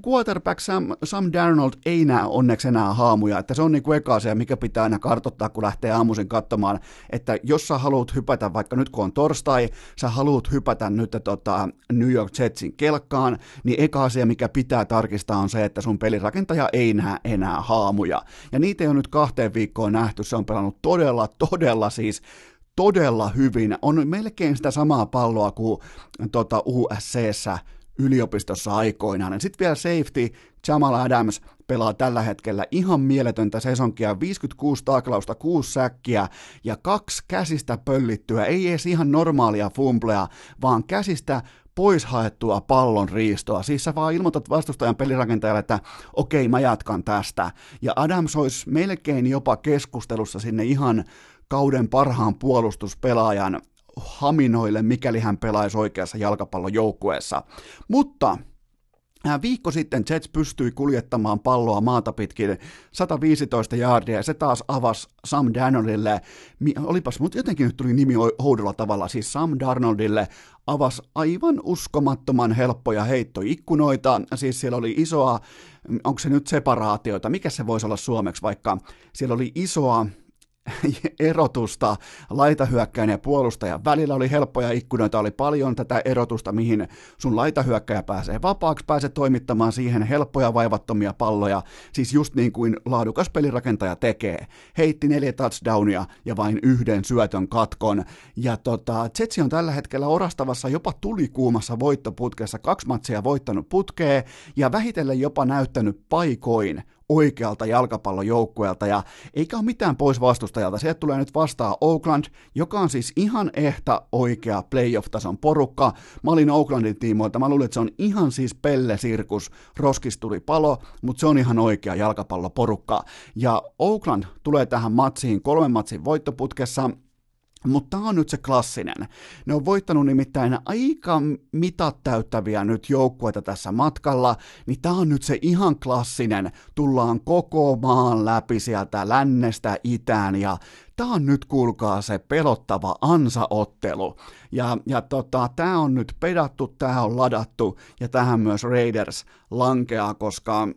quarterback Sam, Sam Darnold ei näe onneksi enää haamuja, että se on niin eka asia, mikä pitää aina kartoittaa, kun lähtee aamuisin katsomaan, että jos sä haluat hypätä, vaikka nyt kun on torstai, sä haluat hypätä nyt tota, New York Jetsin kelkkaan, niin eka asia, mikä pitää tarkistaa on se, että sun pelirakentaja ei näe enää haamuja. Ja niitä ei ole nyt kahteen viikkoon nähty, se on pelannut todella, todella siis todella hyvin. On melkein sitä samaa palloa kuin tota, USCssä yliopistossa aikoinaan. Sitten vielä safety, Jamal Adams pelaa tällä hetkellä ihan mieletöntä sesonkia, 56 taklausta, 6 säkkiä ja kaksi käsistä pöllittyä, ei edes ihan normaalia fumblea, vaan käsistä pois haettua pallon riistoa. Siis sä vaan ilmoitat vastustajan pelirakentajalle, että okei, mä jatkan tästä. Ja Adams olisi melkein jopa keskustelussa sinne ihan kauden parhaan puolustuspelaajan haminoille, mikäli hän pelaisi oikeassa jalkapallojoukkueessa. Mutta Viikko sitten Jets pystyi kuljettamaan palloa maata pitkin 115 jaardia ja se taas avasi Sam Darnoldille, olipas, mutta jotenkin nyt tuli nimi oudolla tavalla, siis Sam Darnoldille avasi aivan uskomattoman helppoja heittoikkunoita, siis siellä oli isoa, onko se nyt separaatioita, mikä se voisi olla suomeksi, vaikka? Siellä oli isoa erotusta laitahyökkäjän ja puolustajan välillä. Oli helppoja ikkunoita, oli paljon tätä erotusta, mihin sun laitahyökkäjä pääsee vapaaksi, pääsee toimittamaan siihen helppoja vaivattomia palloja, siis just niin kuin laadukas pelirakentaja tekee. Heitti neljä touchdownia ja vain yhden syötön katkon, ja tota, Jetsi on tällä hetkellä orastavassa jopa tulikuumassa voittoputkessa, kaksi matsia voittanut putkeen, ja vähitellen jopa näyttänyt paikoin oikealta jalkapallojoukkueelta ja eikä ole mitään pois vastustajalta. Sieltä tulee nyt vastaan Oakland, joka on siis ihan ehtä oikea playoff-tason porukka. Mä olin Oaklandin tiimoilta, mä luulin, että se on ihan siis pelle-sirkus, roskis tuli palo, mutta se on ihan oikea jalkapalloporukka. Ja Oakland tulee tähän matsiin kolmen matsin voittoputkessa, mutta tämä on nyt se klassinen. Ne on voittanut nimittäin aika mitat täyttäviä nyt joukkueita tässä matkalla, niin tämä on nyt se ihan klassinen. Tullaan koko maan läpi sieltä lännestä itään ja tämä on nyt kuulkaa se pelottava ansaottelu. Ja, ja tota, tämä on nyt pedattu, tämä on ladattu ja tähän myös Raiders lankeaa, koska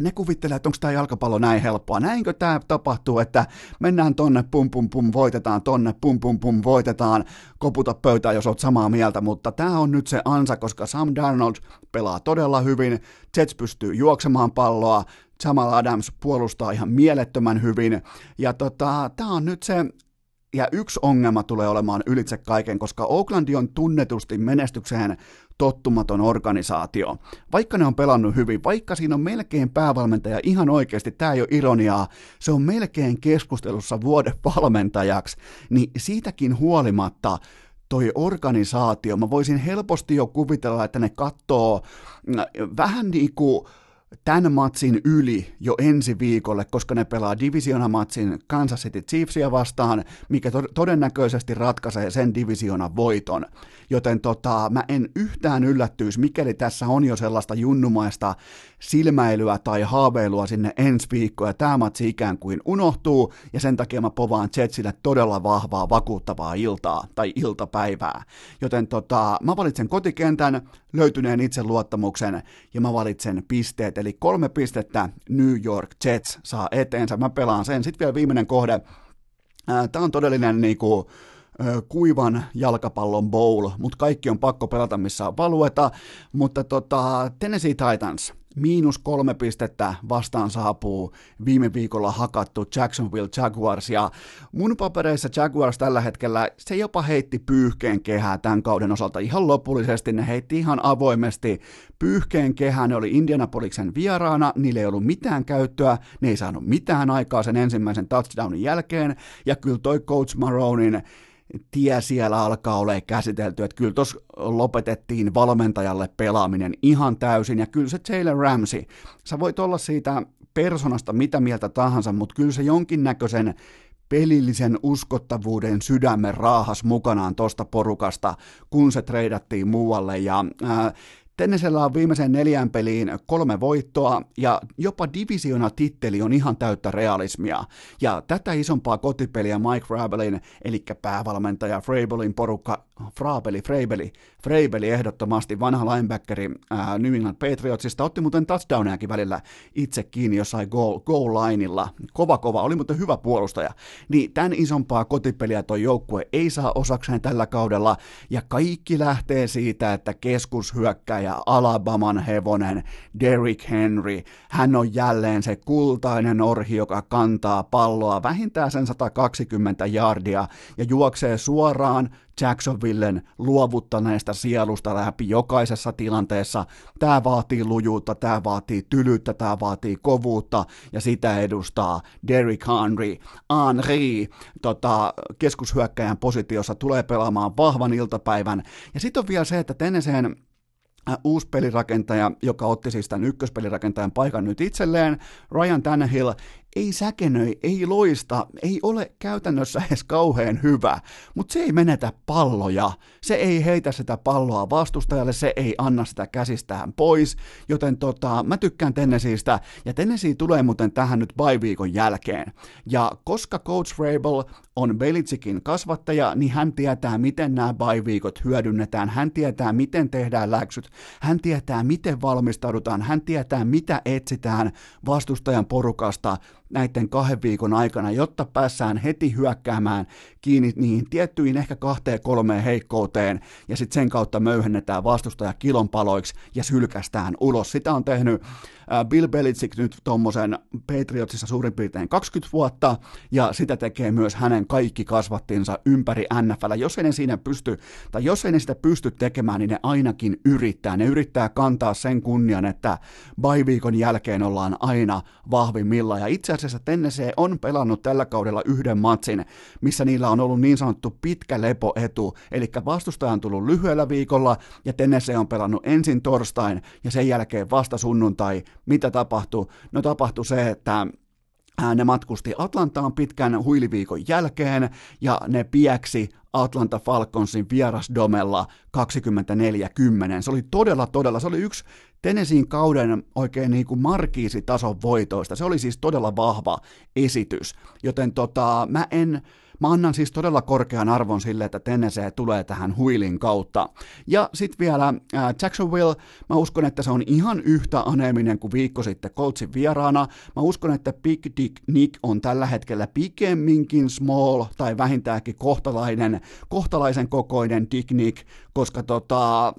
ne kuvittelee, että onko tämä jalkapallo näin helppoa. Näinkö tämä tapahtuu, että mennään tonne pum pum pum voitetaan, tonne pum pum pum voitetaan, koputa pöytään, jos oot samaa mieltä, mutta tämä on nyt se ansa, koska Sam Darnold pelaa todella hyvin, Jets pystyy juoksemaan palloa, Jamal Adams puolustaa ihan mielettömän hyvin, ja tota, tämä on nyt se ja yksi ongelma tulee olemaan ylitse kaiken, koska Oaklandi on tunnetusti menestykseen tottumaton organisaatio. Vaikka ne on pelannut hyvin, vaikka siinä on melkein päävalmentaja, ihan oikeasti, tämä ei ole ironiaa, se on melkein keskustelussa vuoden valmentajaksi, niin siitäkin huolimatta toi organisaatio, mä voisin helposti jo kuvitella, että ne katsoo mm, vähän niin kuin tämän matsin yli jo ensi viikolle, koska ne pelaa divisionamatsin Kansas City Chiefsia vastaan, mikä to- todennäköisesti ratkaisee sen divisionan voiton. Joten tota, mä en yhtään yllättyisi, mikäli tässä on jo sellaista junnumaista silmäilyä tai haaveilua sinne ensi viikkoon, ja tämä matsi ikään kuin unohtuu, ja sen takia mä povaan Jetsille todella vahvaa, vakuuttavaa iltaa tai iltapäivää. Joten tota, mä valitsen kotikentän, löytyneen itseluottamuksen, ja mä valitsen pisteet, eli kolme pistettä New York Jets saa eteensä, mä pelaan sen. Sitten vielä viimeinen kohde, tämä on todellinen niinku, kuivan jalkapallon bowl, mutta kaikki on pakko pelata missä on valueta, mutta tota, Tennessee Titans, miinus kolme pistettä vastaan saapuu viime viikolla hakattu Jacksonville Jaguars, ja mun papereissa Jaguars tällä hetkellä, se jopa heitti pyyhkeen kehää tämän kauden osalta. Ihan lopullisesti, ne heitti ihan avoimesti pyyhkeen kehää, ne oli Indianapoliksen vieraana, niillä ei ollut mitään käyttöä, ne ei saanut mitään aikaa sen ensimmäisen touchdownin jälkeen, ja kyllä toi Coach Maronin tie siellä alkaa olla käsitelty, että kyllä tuossa lopetettiin valmentajalle pelaaminen ihan täysin, ja kyllä se Taylor Ramsey, sä voit olla siitä personasta mitä mieltä tahansa, mutta kyllä se jonkinnäköisen pelillisen uskottavuuden sydämen raahas mukanaan tosta porukasta, kun se treidattiin muualle, ja ää, Tennesellä on viimeisen neljän peliin kolme voittoa ja jopa divisiona titteli on ihan täyttä realismia. Ja tätä isompaa kotipeliä Mike Frabelin, eli päävalmentaja Frabelin porukka, Frabeli, Frabeli, Frabeli ehdottomasti vanha linebackeri ää, New England Patriotsista, otti muuten touchdowniakin välillä itse kiinni jossain goal, goal lineilla. Kova kova, oli muuten hyvä puolustaja. Niin tämän isompaa kotipeliä toi joukkue ei saa osakseen tällä kaudella, ja kaikki lähtee siitä, että keskushyökkäjä Alabaman hevonen Derrick Henry, hän on jälleen se kultainen orhi, joka kantaa palloa vähintään sen 120 jardia ja juoksee suoraan Jacksonvillen luovuttaneesta sielusta läpi jokaisessa tilanteessa. Tämä vaatii lujuutta, tämä vaatii tylyyttä, tämä vaatii kovuutta ja sitä edustaa Derrick Henry. Henry tota, keskushyökkäjän positiossa tulee pelaamaan vahvan iltapäivän. Ja sitten on vielä se, että Tenneseen Äh, uusi pelirakentaja, joka otti siis tämän ykköspelirakentajan paikan nyt itselleen, Ryan Tannehill, ei säkenöi, ei loista, ei ole käytännössä edes kauhean hyvä, mutta se ei menetä palloja, se ei heitä sitä palloa vastustajalle, se ei anna sitä käsistään pois, joten tota, mä tykkään Tennesseeistä, ja Tennessee tulee muuten tähän nyt bye-viikon jälkeen, ja koska Coach Rabel on Belitsikin kasvattaja, niin hän tietää, miten nämä bye-viikot hyödynnetään, hän tietää, miten tehdään läksyt, hän tietää, miten valmistaudutaan, hän tietää, mitä etsitään vastustajan porukasta, näiden kahden viikon aikana, jotta päässään heti hyökkäämään kiinni niihin tiettyihin ehkä kahteen kolmeen heikkouteen, ja sitten sen kautta möyhennetään vastustaja kilonpaloiksi ja sylkästään ulos. Sitä on tehnyt Bill Belichick nyt tuommoisen Patriotsissa suurin piirtein 20 vuotta, ja sitä tekee myös hänen kaikki kasvattinsa ympäri NFL. Jos ei ne siinä pysty, tai jos ei ne sitä pysty tekemään, niin ne ainakin yrittää. Ne yrittää kantaa sen kunnian, että bye-viikon jälkeen ollaan aina vahvimmilla, ja itse asiassa Tennessee on pelannut tällä kaudella yhden matsin, missä niillä on ollut niin sanottu pitkä lepoetu, eli vastustaja on tullut lyhyellä viikolla, ja Tennessee on pelannut ensin torstain, ja sen jälkeen vasta sunnuntai. Mitä tapahtui? No tapahtui se, että ne matkusti Atlantaan pitkän huiliviikon jälkeen ja ne pieksi Atlanta Falconsin vierasdomella 24-10. Se oli todella, todella, se oli yksi Tennesseein kauden oikein niin kuin markiisitason voitoista. Se oli siis todella vahva esitys, joten tota, mä en, Mä annan siis todella korkean arvon sille, että Tennessee tulee tähän huilin kautta. Ja sitten vielä äh, Jacksonville, mä uskon, että se on ihan yhtä aneeminen kuin viikko sitten Coltsin vieraana. Mä uskon, että Big Dick Nick on tällä hetkellä pikemminkin small tai vähintäänkin kohtalainen, kohtalaisen kokoinen Dick Nick, koska tota,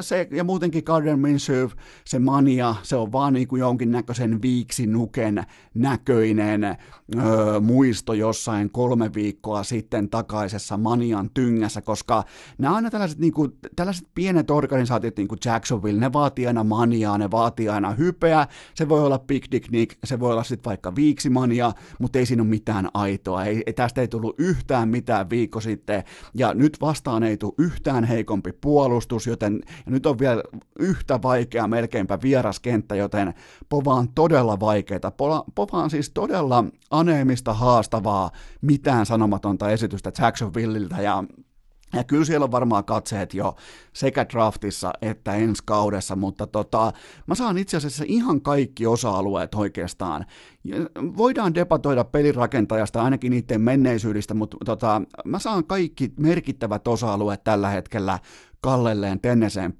se, ja muutenkin Gardner Minshew, se mania, se on vaan niin kuin jonkinnäköisen viiksinuken näköinen öö, muisto jossain kolme viikkoa sitten takaisessa manian tyngässä, koska nämä aina tällaiset, niin kuin, tällaiset pienet organisaatiot, niin kuin Jacksonville, ne vaatii aina maniaa, ne vaatii aina hypeä, se voi olla Big Dick Nick, se voi olla sitten vaikka viiksimania, mutta ei siinä ole mitään aitoa, ei, tästä ei tullut yhtään mitään viikko sitten, ja nyt vastaan ei tule yhtään heikompi puolustus, joten ja nyt on vielä yhtä vaikea melkeinpä vieraskenttä, joten Pova on todella vaikeaa. Pova on siis todella aneemista haastavaa, mitään sanomatonta esitystä Jacksonvilleiltä ja ja kyllä siellä on varmaan katseet jo sekä draftissa että ensi kaudessa, mutta tota, mä saan itse asiassa ihan kaikki osa-alueet oikeastaan. Voidaan debatoida pelirakentajasta ainakin niiden menneisyydestä, mutta tota, mä saan kaikki merkittävät osa-alueet tällä hetkellä kallelleen Tenneseen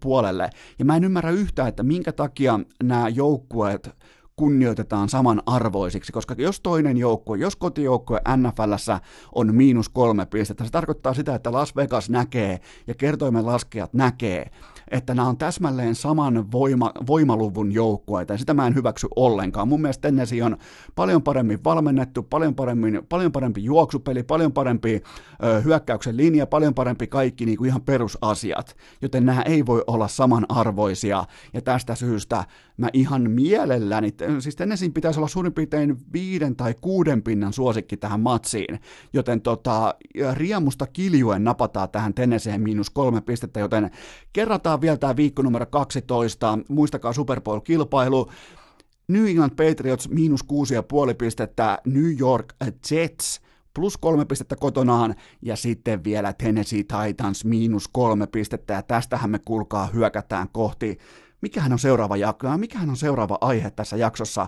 puolelle. Ja mä en ymmärrä yhtään, että minkä takia nämä joukkueet kunnioitetaan samanarvoisiksi, koska jos toinen joukkue, jos kotijoukkue NFLssä on miinus kolme pistettä, se tarkoittaa sitä, että Las Vegas näkee ja kertoimen laskijat näkee, että nämä on täsmälleen saman voima, voimaluvun joukkueita, ja sitä mä en hyväksy ollenkaan. Mun mielestä Tennessee on paljon paremmin valmennettu, paljon, paremmin, paljon parempi juoksupeli, paljon parempi ö, hyökkäyksen linja, paljon parempi kaikki niin kuin ihan perusasiat, joten nämä ei voi olla samanarvoisia, ja tästä syystä mä ihan mielelläni, siis Tennesseein pitäisi olla suurin piirtein viiden tai kuuden pinnan suosikki tähän matsiin, joten tota, riemusta kiljuen napataan tähän Tennesseen miinus kolme pistettä, joten kerrataan vielä tämä viikko numero 12, muistakaa Super Bowl-kilpailu, New England Patriots miinus kuusi ja puoli pistettä, New York Jets plus kolme pistettä kotonaan, ja sitten vielä Tennessee Titans miinus kolme pistettä, ja tästähän me kuulkaa hyökätään kohti mikähän on seuraava jakso, mikähän on seuraava aihe tässä jaksossa,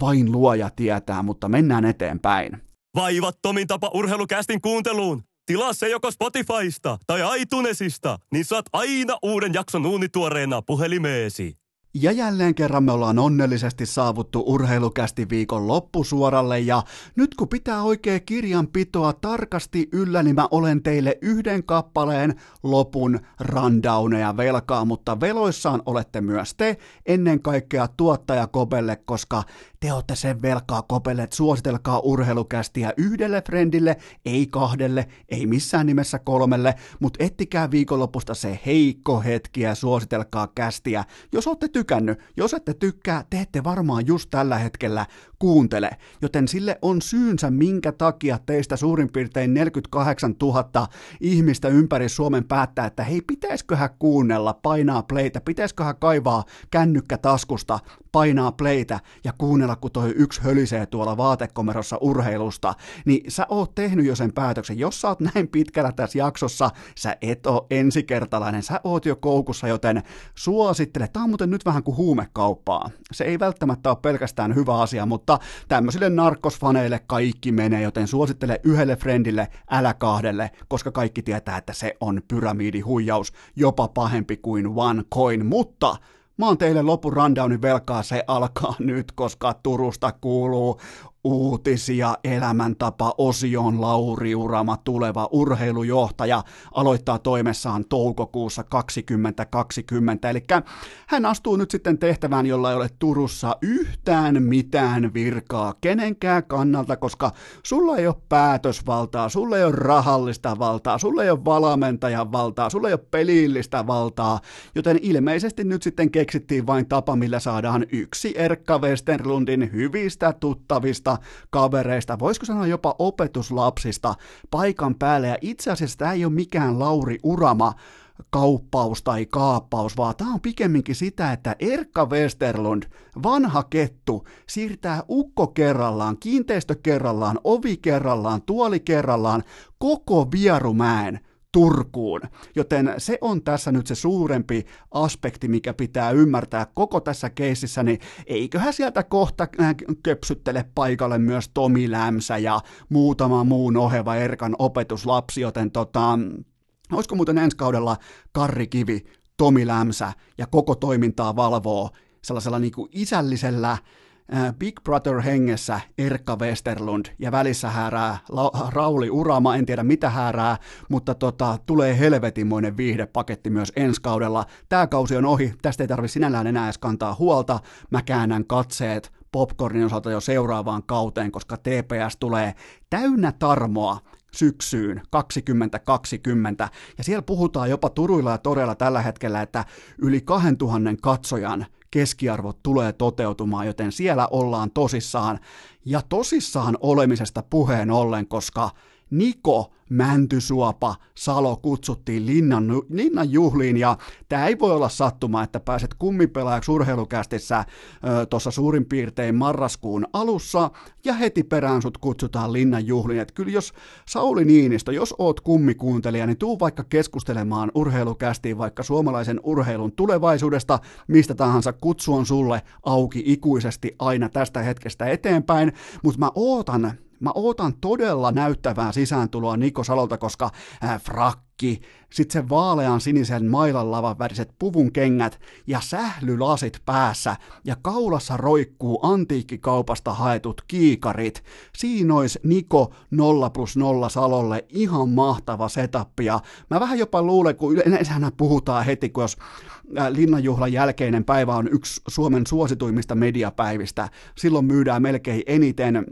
vain luoja tietää, mutta mennään eteenpäin. Vaivattomin tapa urheilukästin kuunteluun. Tilaa se joko Spotifysta tai iTunesista, niin saat aina uuden jakson uunituoreena puhelimeesi. Ja jälleen kerran me ollaan onnellisesti saavuttu urheilukästi viikon loppusuoralle ja nyt kun pitää oikein kirjanpitoa tarkasti yllä, niin mä olen teille yhden kappaleen lopun rundowneja velkaa, mutta veloissaan olette myös te, ennen kaikkea tuottaja Kobelle, koska te olette sen velkaa Kobelle, että suositelkaa urheilukästiä yhdelle frendille, ei kahdelle, ei missään nimessä kolmelle, mutta ettikää viikonlopusta se heikko hetki ja suositelkaa kästiä, jos olette tykännyt. Jos ette tykkää, te ette varmaan just tällä hetkellä kuuntele, joten sille on syynsä, minkä takia teistä suurin piirtein 48 000 ihmistä ympäri Suomen päättää, että hei, pitäisköhän kuunnella, painaa playtä, pitäisköhän kaivaa kännykkä taskusta, painaa playtä ja kuunnella, kun toi yksi hölisee tuolla vaatekomerossa urheilusta, niin sä oot tehnyt jo sen päätöksen. Jos sä oot näin pitkällä tässä jaksossa, sä et oo ensikertalainen, sä oot jo koukussa, joten suosittele. Tää on muuten nyt vähän kuin huumekauppaa. Se ei välttämättä ole pelkästään hyvä asia, mutta tämmöisille narkosfaneille kaikki menee, joten suosittele yhdelle friendille, älä kahdelle, koska kaikki tietää, että se on pyramidihuijaus, jopa pahempi kuin OneCoin, mutta Mä oon teille lopun rundownin velkaa, se alkaa nyt, koska Turusta kuuluu uutisia elämäntapa osion Lauri Urama, tuleva urheilujohtaja, aloittaa toimessaan toukokuussa 2020. Eli hän astuu nyt sitten tehtävään, jolla ei ole Turussa yhtään mitään virkaa kenenkään kannalta, koska sulla ei ole päätösvaltaa, sulla ei ole rahallista valtaa, sulla ei ole valmentajan valtaa, sulla ei ole pelillistä valtaa, joten ilmeisesti nyt sitten keksittiin vain tapa, millä saadaan yksi Erkka Westerlundin hyvistä tuttavista kavereista, voisiko sanoa jopa opetuslapsista paikan päälle. Ja itse asiassa tämä ei ole mikään Lauri Urama, kauppaus tai kaappaus, vaan tämä on pikemminkin sitä, että Erkka Westerlund, vanha kettu, siirtää ukko kerrallaan, kiinteistö kerrallaan, ovi kerrallaan, tuoli kerrallaan, koko Vierumäen Turkuun. Joten se on tässä nyt se suurempi aspekti, mikä pitää ymmärtää koko tässä keississä, niin eiköhän sieltä kohta äh, köpsyttele paikalle myös Tomi Lämsä ja muutama muun oheva Erkan opetuslapsi, joten tota, olisiko muuten ensi kaudella Karri Kivi, Tomi Lämsä ja koko toimintaa valvoo sellaisella niin kuin isällisellä Big Brother hengessä Erkka Westerlund ja välissä häärää La- Rauli Urama, en tiedä mitä häärää, mutta tota, tulee helvetimoinen viihdepaketti myös ensi kaudella. Tämä kausi on ohi, tästä ei tarvitse sinällään enää edes kantaa huolta, mä käännän katseet popcornin osalta jo seuraavaan kauteen, koska TPS tulee täynnä tarmoa syksyyn 2020, ja siellä puhutaan jopa Turuilla ja Torella tällä hetkellä, että yli 2000 katsojan keskiarvot tulee toteutumaan, joten siellä ollaan tosissaan. Ja tosissaan olemisesta puheen ollen, koska Niko Mäntysuopa Salo kutsuttiin linnan, linnan juhliin ja tämä ei voi olla sattuma, että pääset kummipelaajaksi urheilukästissä tuossa suurin piirtein marraskuun alussa ja heti perään sut kutsutaan linnan juhliin. Et kyllä jos Sauli Niinistö, jos oot kummikuuntelija, niin tuu vaikka keskustelemaan urheilukästiin vaikka suomalaisen urheilun tulevaisuudesta, mistä tahansa kutsu on sulle auki ikuisesti aina tästä hetkestä eteenpäin, mutta mä ootan Mä ootan todella näyttävää sisääntuloa Niko Salolta, koska äh, frakki, sit se vaalean sinisen mailan lavan väriset puvun kengät ja sählylasit päässä ja kaulassa roikkuu antiikkikaupasta haetut kiikarit. Siinä ois Niko 0 plus 0 Salolle ihan mahtava setup ja mä vähän jopa luulen, kun yleensä puhutaan heti, kun jos äh, linnanjuhlan jälkeinen päivä on yksi Suomen suosituimmista mediapäivistä. Silloin myydään melkein eniten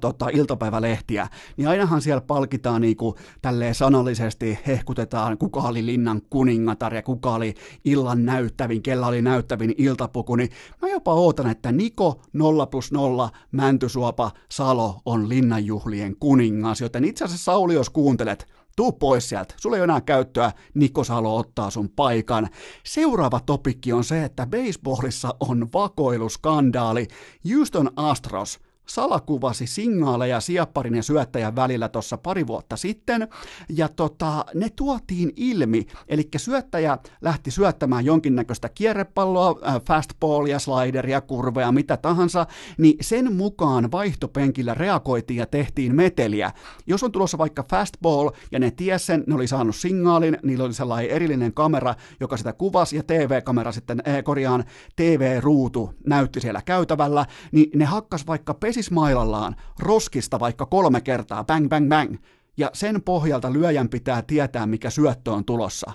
tota, iltapäivälehtiä, niin ainahan siellä palkitaan niinku tälleen sanallisesti, hehkutetaan, kuka oli linnan kuningatar ja kuka oli illan näyttävin, kella oli näyttävin iltapuku, niin mä jopa ootan, että Niko 0 plus 0 Mäntysuopa Salo on linnanjuhlien kuningas, joten itse asiassa Sauli, jos kuuntelet, Tuu pois sieltä, sulla ei enää käyttöä, Niko Salo ottaa sun paikan. Seuraava topikki on se, että baseballissa on vakoiluskandaali. Houston Astros salakuvasi signaaleja siepparin ja syöttäjän välillä tuossa pari vuotta sitten, ja tota, ne tuotiin ilmi, eli syöttäjä lähti syöttämään jonkinnäköistä kierrepalloa, äh, fastballia, slideria, kurveja, mitä tahansa, niin sen mukaan vaihtopenkillä reagoitiin ja tehtiin meteliä. Jos on tulossa vaikka fastball ja ne ties sen, ne oli saanut signaalin, niillä oli sellainen erillinen kamera, joka sitä kuvasi, ja TV-kamera sitten, eh, korjaan, TV-ruutu näytti siellä käytävällä, niin ne hakkas vaikka pesismailallaan roskista vaikka kolme kertaa, bang, bang, bang, ja sen pohjalta lyöjän pitää tietää, mikä syöttö on tulossa.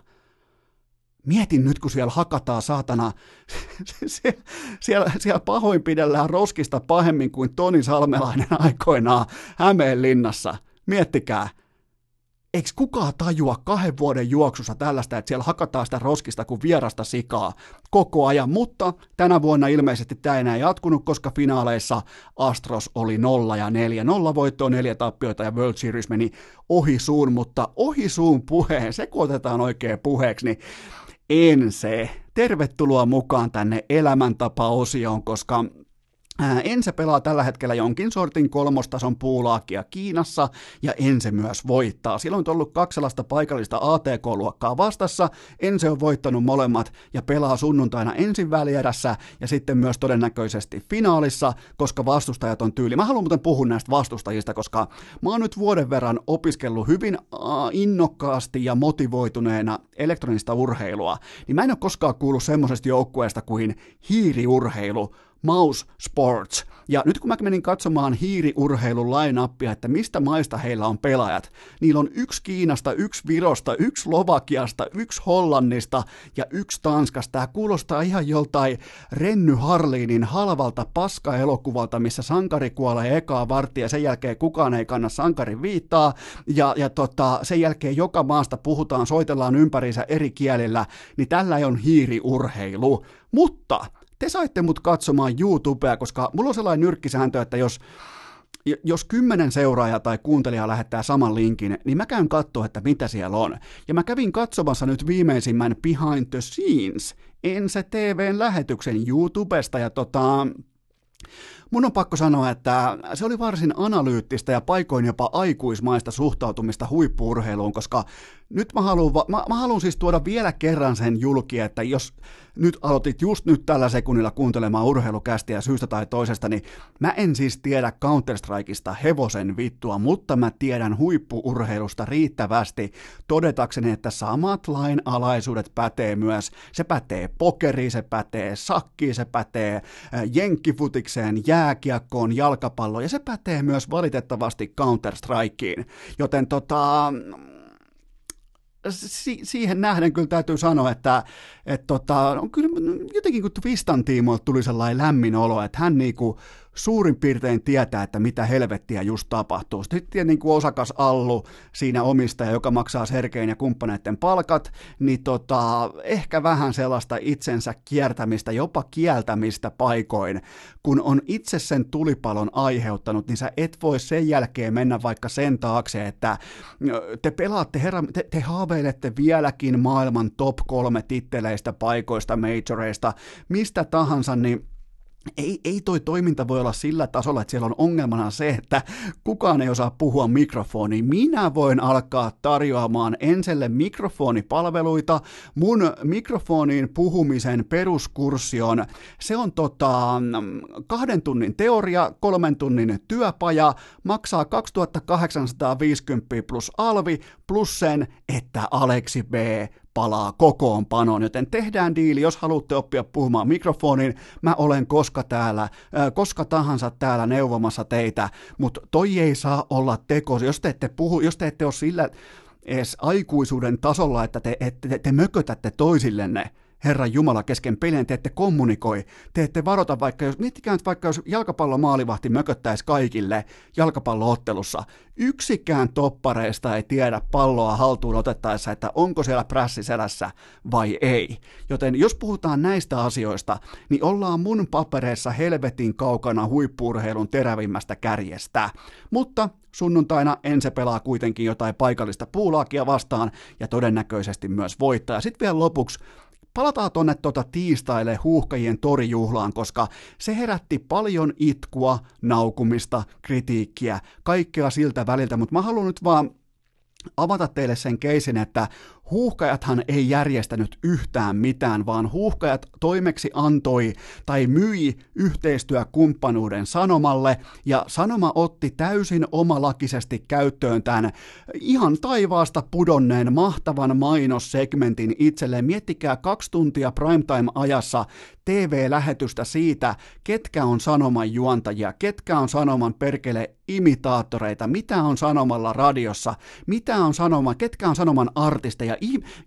Mietin nyt, kun siellä hakataan saatana, siellä, siellä, siellä pahoinpidellään roskista pahemmin kuin Toni Salmelainen aikoinaan Hämeenlinnassa. Miettikää, Eikö kukaan tajua kahden vuoden juoksussa tällaista, että siellä hakataan sitä roskista kuin vierasta sikaa koko ajan, mutta tänä vuonna ilmeisesti tämä enää jatkunut, koska finaaleissa Astros oli 0 ja 4, 0 voittoa, 4 tappioita ja World Series meni ohi suun, mutta ohi suun puheen, se kun otetaan oikein puheeksi, niin en se. Tervetuloa mukaan tänne elämäntapa-osioon, koska Ense pelaa tällä hetkellä jonkin sortin kolmostason puulaakia Kiinassa, ja Ense myös voittaa. Silloin on ollut kaksi sellaista paikallista ATK-luokkaa vastassa, Ense on voittanut molemmat ja pelaa sunnuntaina ensin välierässä ja sitten myös todennäköisesti finaalissa, koska vastustajat on tyyli. Mä haluan muuten puhua näistä vastustajista, koska mä oon nyt vuoden verran opiskellut hyvin innokkaasti ja motivoituneena elektronista urheilua, niin mä en ole koskaan kuullut semmoisesta joukkueesta kuin hiiriurheilu, Mouse Sports. Ja nyt kun mä menin katsomaan hiiriurheilun lainappia, että mistä maista heillä on pelaajat, niillä on yksi Kiinasta, yksi Virosta, yksi Slovakiasta, yksi Hollannista ja yksi Tanskasta. Tämä kuulostaa ihan joltain Renny Harliinin halvalta paska-elokuvalta, missä sankari kuolee ekaa varttia sen jälkeen kukaan ei kanna sankarin viittaa. Ja, ja tota, sen jälkeen joka maasta puhutaan, soitellaan ympäriinsä eri kielillä, niin tällä on hiiriurheilu. Mutta te saitte mut katsomaan YouTubea, koska mulla on sellainen nyrkkisääntö, että jos jos kymmenen seuraajaa tai kuuntelijaa lähettää saman linkin, niin mä käyn katsoa, että mitä siellä on. Ja mä kävin katsomassa nyt viimeisimmän Behind the Scenes, Ense TVn lähetyksen YouTubesta, ja tota, Mun on pakko sanoa, että se oli varsin analyyttistä ja paikoin jopa aikuismaista suhtautumista huippuurheiluun, koska nyt mä haluan, mä, mä haluan siis tuoda vielä kerran sen julki, että jos nyt aloitit just nyt tällä sekunnilla kuuntelemaan urheilukästiä syystä tai toisesta, niin mä en siis tiedä Counter-Strikeista hevosen vittua, mutta mä tiedän huippuurheilusta riittävästi todetakseni, että samat lainalaisuudet pätee myös. Se pätee pokeriin, se pätee sakkiin, se pätee äh, jenkkifutikseen, jääkiekkoon, jalkapalloon ja se pätee myös valitettavasti Counter-Strikeen. Joten tota, si- siihen nähden kyllä täytyy sanoa, että et tota, on kyllä jotenkin kun Twistan tiimoilta tuli sellainen lämmin olo, että hän niinku suurin piirtein tietää, että mitä helvettiä just tapahtuu. Sitten niin kuin osakas Allu siinä omistaja, joka maksaa Sergein ja kumppaneiden palkat, niin tota, ehkä vähän sellaista itsensä kiertämistä, jopa kieltämistä paikoin. Kun on itse sen tulipalon aiheuttanut, niin sä et voi sen jälkeen mennä vaikka sen taakse, että te pelaatte, herra, te, te haaveilette vieläkin maailman top kolme titteleistä, paikoista, majoreista, mistä tahansa, niin ei, ei toi toiminta voi olla sillä tasolla, että siellä on ongelmana se, että kukaan ei osaa puhua mikrofoniin. Minä voin alkaa tarjoamaan Enselle mikrofonipalveluita. Mun mikrofoniin puhumisen peruskurssi on, se on tota, kahden tunnin teoria, kolmen tunnin työpaja, maksaa 2850 plus alvi, plus sen, että Aleksi B palaa kokoonpanoon, joten tehdään diili, jos haluatte oppia puhumaan mikrofoniin, mä olen koska täällä, koska tahansa täällä neuvomassa teitä, mutta toi ei saa olla teko, jos te ette puhu, jos te ette ole sillä edes aikuisuuden tasolla, että te, te, te, te mökötätte toisillenne, Herran Jumala kesken pelien, te ette kommunikoi, te ette varota vaikka, jos, miettikää nyt vaikka jos jalkapallomaalivahti mököttäisi kaikille jalkapalloottelussa, yksikään toppareista ei tiedä palloa haltuun otettaessa, että onko siellä prässiselässä vai ei. Joten jos puhutaan näistä asioista, niin ollaan mun papereissa helvetin kaukana huippuurheilun terävimmästä kärjestä. Mutta sunnuntaina ensi pelaa kuitenkin jotain paikallista puulaakia vastaan ja todennäköisesti myös voittaa. Sitten vielä lopuksi palataan tonne tota tiistaille huuhkajien torijuhlaan, koska se herätti paljon itkua, naukumista, kritiikkiä, kaikkea siltä väliltä, mutta mä haluan nyt vaan avata teille sen keisin, että Huuhkajathan ei järjestänyt yhtään mitään, vaan huuhkajat toimeksi antoi tai myi yhteistyökumppanuuden Sanomalle, ja Sanoma otti täysin omalakisesti käyttöön tämän ihan taivaasta pudonneen mahtavan mainossegmentin itselleen. Miettikää kaksi tuntia primetime-ajassa TV-lähetystä siitä, ketkä on Sanoman juontajia, ketkä on Sanoman perkele imitaattoreita, mitä on Sanomalla radiossa, mitä on Sanoma, ketkä on Sanoman artisteja,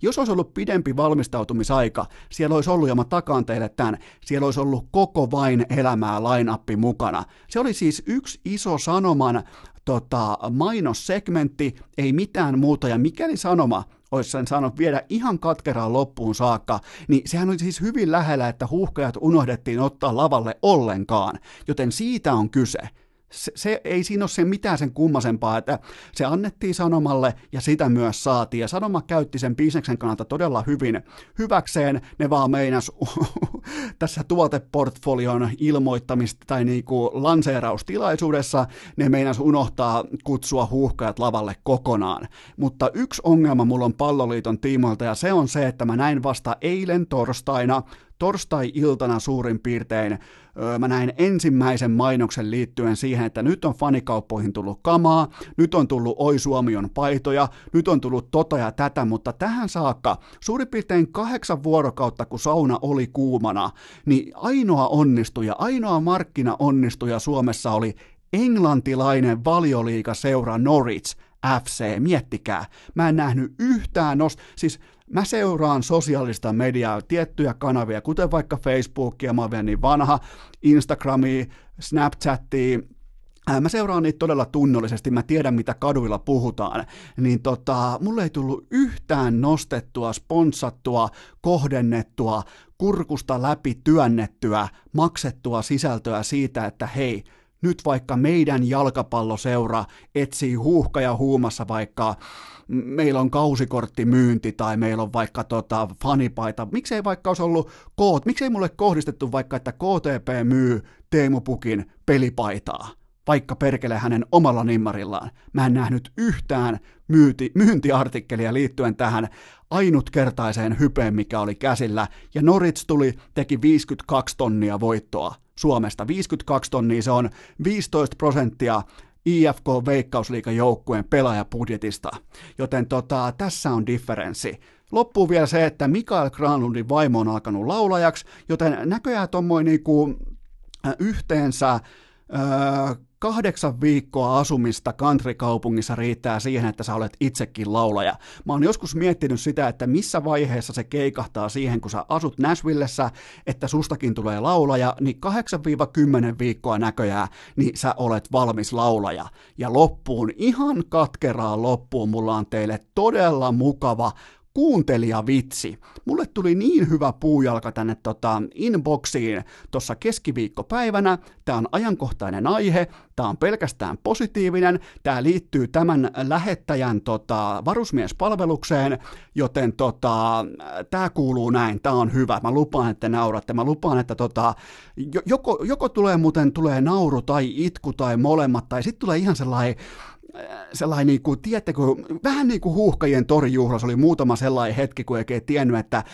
jos olisi ollut pidempi valmistautumisaika, siellä olisi ollut, ja mä takaan teille tämän, siellä olisi ollut koko vain elämää lainappi mukana. Se oli siis yksi iso sanoman tota, mainossegmentti, ei mitään muuta, ja mikäli sanoma olisi sen saanut viedä ihan katkeraan loppuun saakka, niin sehän oli siis hyvin lähellä, että huuhkajat unohdettiin ottaa lavalle ollenkaan, joten siitä on kyse se, se, ei siinä ole se mitään sen kummasempaa, että se annettiin Sanomalle ja sitä myös saatiin. Ja Sanoma käytti sen bisneksen kannalta todella hyvin hyväkseen. Ne vaan meinas tässä tuoteportfolion ilmoittamista tai niinku lanseeraustilaisuudessa, ne meinas unohtaa kutsua huuhkajat lavalle kokonaan. Mutta yksi ongelma mulla on palloliiton tiimoilta ja se on se, että mä näin vasta eilen torstaina torstai-iltana suurin piirtein mä näin ensimmäisen mainoksen liittyen siihen, että nyt on fanikauppoihin tullut kamaa, nyt on tullut Oi Suomi on paitoja, nyt on tullut tota ja tätä, mutta tähän saakka suurin piirtein kahdeksan vuorokautta, kun sauna oli kuumana, niin ainoa onnistuja, ainoa markkina onnistuja Suomessa oli englantilainen valioliiga-seura Norwich, FC, miettikää. Mä en nähnyt yhtään nos, siis Mä seuraan sosiaalista mediaa, tiettyjä kanavia, kuten vaikka Facebookia, mä oon niin vanha, Instagramia, Snapchatia, Mä seuraan niitä todella tunnollisesti, mä tiedän mitä kaduilla puhutaan, niin tota, mulle ei tullut yhtään nostettua, sponsattua, kohdennettua, kurkusta läpi työnnettyä, maksettua sisältöä siitä, että hei, nyt vaikka meidän jalkapalloseura etsii huuhka ja huumassa vaikka meillä on kausikorttimyynti tai meillä on vaikka tota fanipaita, miksei vaikka olisi ollut koot, miksei mulle kohdistettu vaikka, että KTP myy Teemu Pukin pelipaitaa, vaikka perkele hänen omalla nimmarillaan. Mä en nähnyt yhtään myynti, myyntiartikkelia liittyen tähän ainutkertaiseen hypeen, mikä oli käsillä, ja Norits tuli, teki 52 tonnia voittoa Suomesta. 52 tonnia, se on 15 prosenttia IFK Veikkausliikan joukkueen pelaajapudjetista. Joten tota, tässä on differenssi. Loppuu vielä se, että Mikael Granlundin vaimo on alkanut laulajaksi, joten näköjään tuommoinen niinku, yhteensä öö, kahdeksan viikkoa asumista country-kaupungissa riittää siihen, että sä olet itsekin laulaja. Mä oon joskus miettinyt sitä, että missä vaiheessa se keikahtaa siihen, kun sä asut Nashvillessä, että sustakin tulee laulaja, niin 8-10 viikkoa näköjään, niin sä olet valmis laulaja. Ja loppuun, ihan katkeraan loppuun, mulla on teille todella mukava kuuntelijavitsi. Mulle tuli niin hyvä puujalka tänne tota inboxiin tuossa keskiviikkopäivänä. Tämä on ajankohtainen aihe, tämä on pelkästään positiivinen, tämä liittyy tämän lähettäjän tota, varusmiespalvelukseen, joten tota, tämä kuuluu näin, tämä on hyvä. Mä lupaan, että nauratte, mä lupaan, että tota, joko, joko tulee muuten tulee nauru tai itku tai molemmat, tai sitten tulee ihan sellainen sellainen, niin kuin, tiedättekö, vähän niin kuin huuhkajien torijuhlassa oli muutama sellainen hetki, kun ei tiennyt, että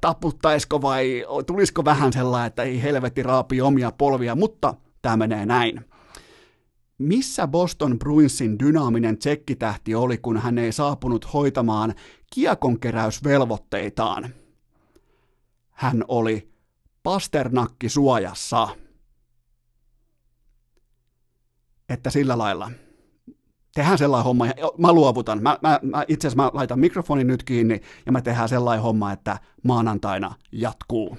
taputtaisiko vai tulisiko vähän sellainen, että ei helvetti raapi omia polvia, mutta tämä menee näin. Missä Boston Bruinsin dynaaminen tsekkitähti oli, kun hän ei saapunut hoitamaan kiekonkeräysvelvoitteitaan? Hän oli pasternakki suojassa että sillä lailla tehdään sellainen homma, ja mä luovutan. Mä, mä, mä, itse asiassa mä laitan mikrofonin nyt kiinni, ja mä tehdään sellainen homma, että maanantaina jatkuu.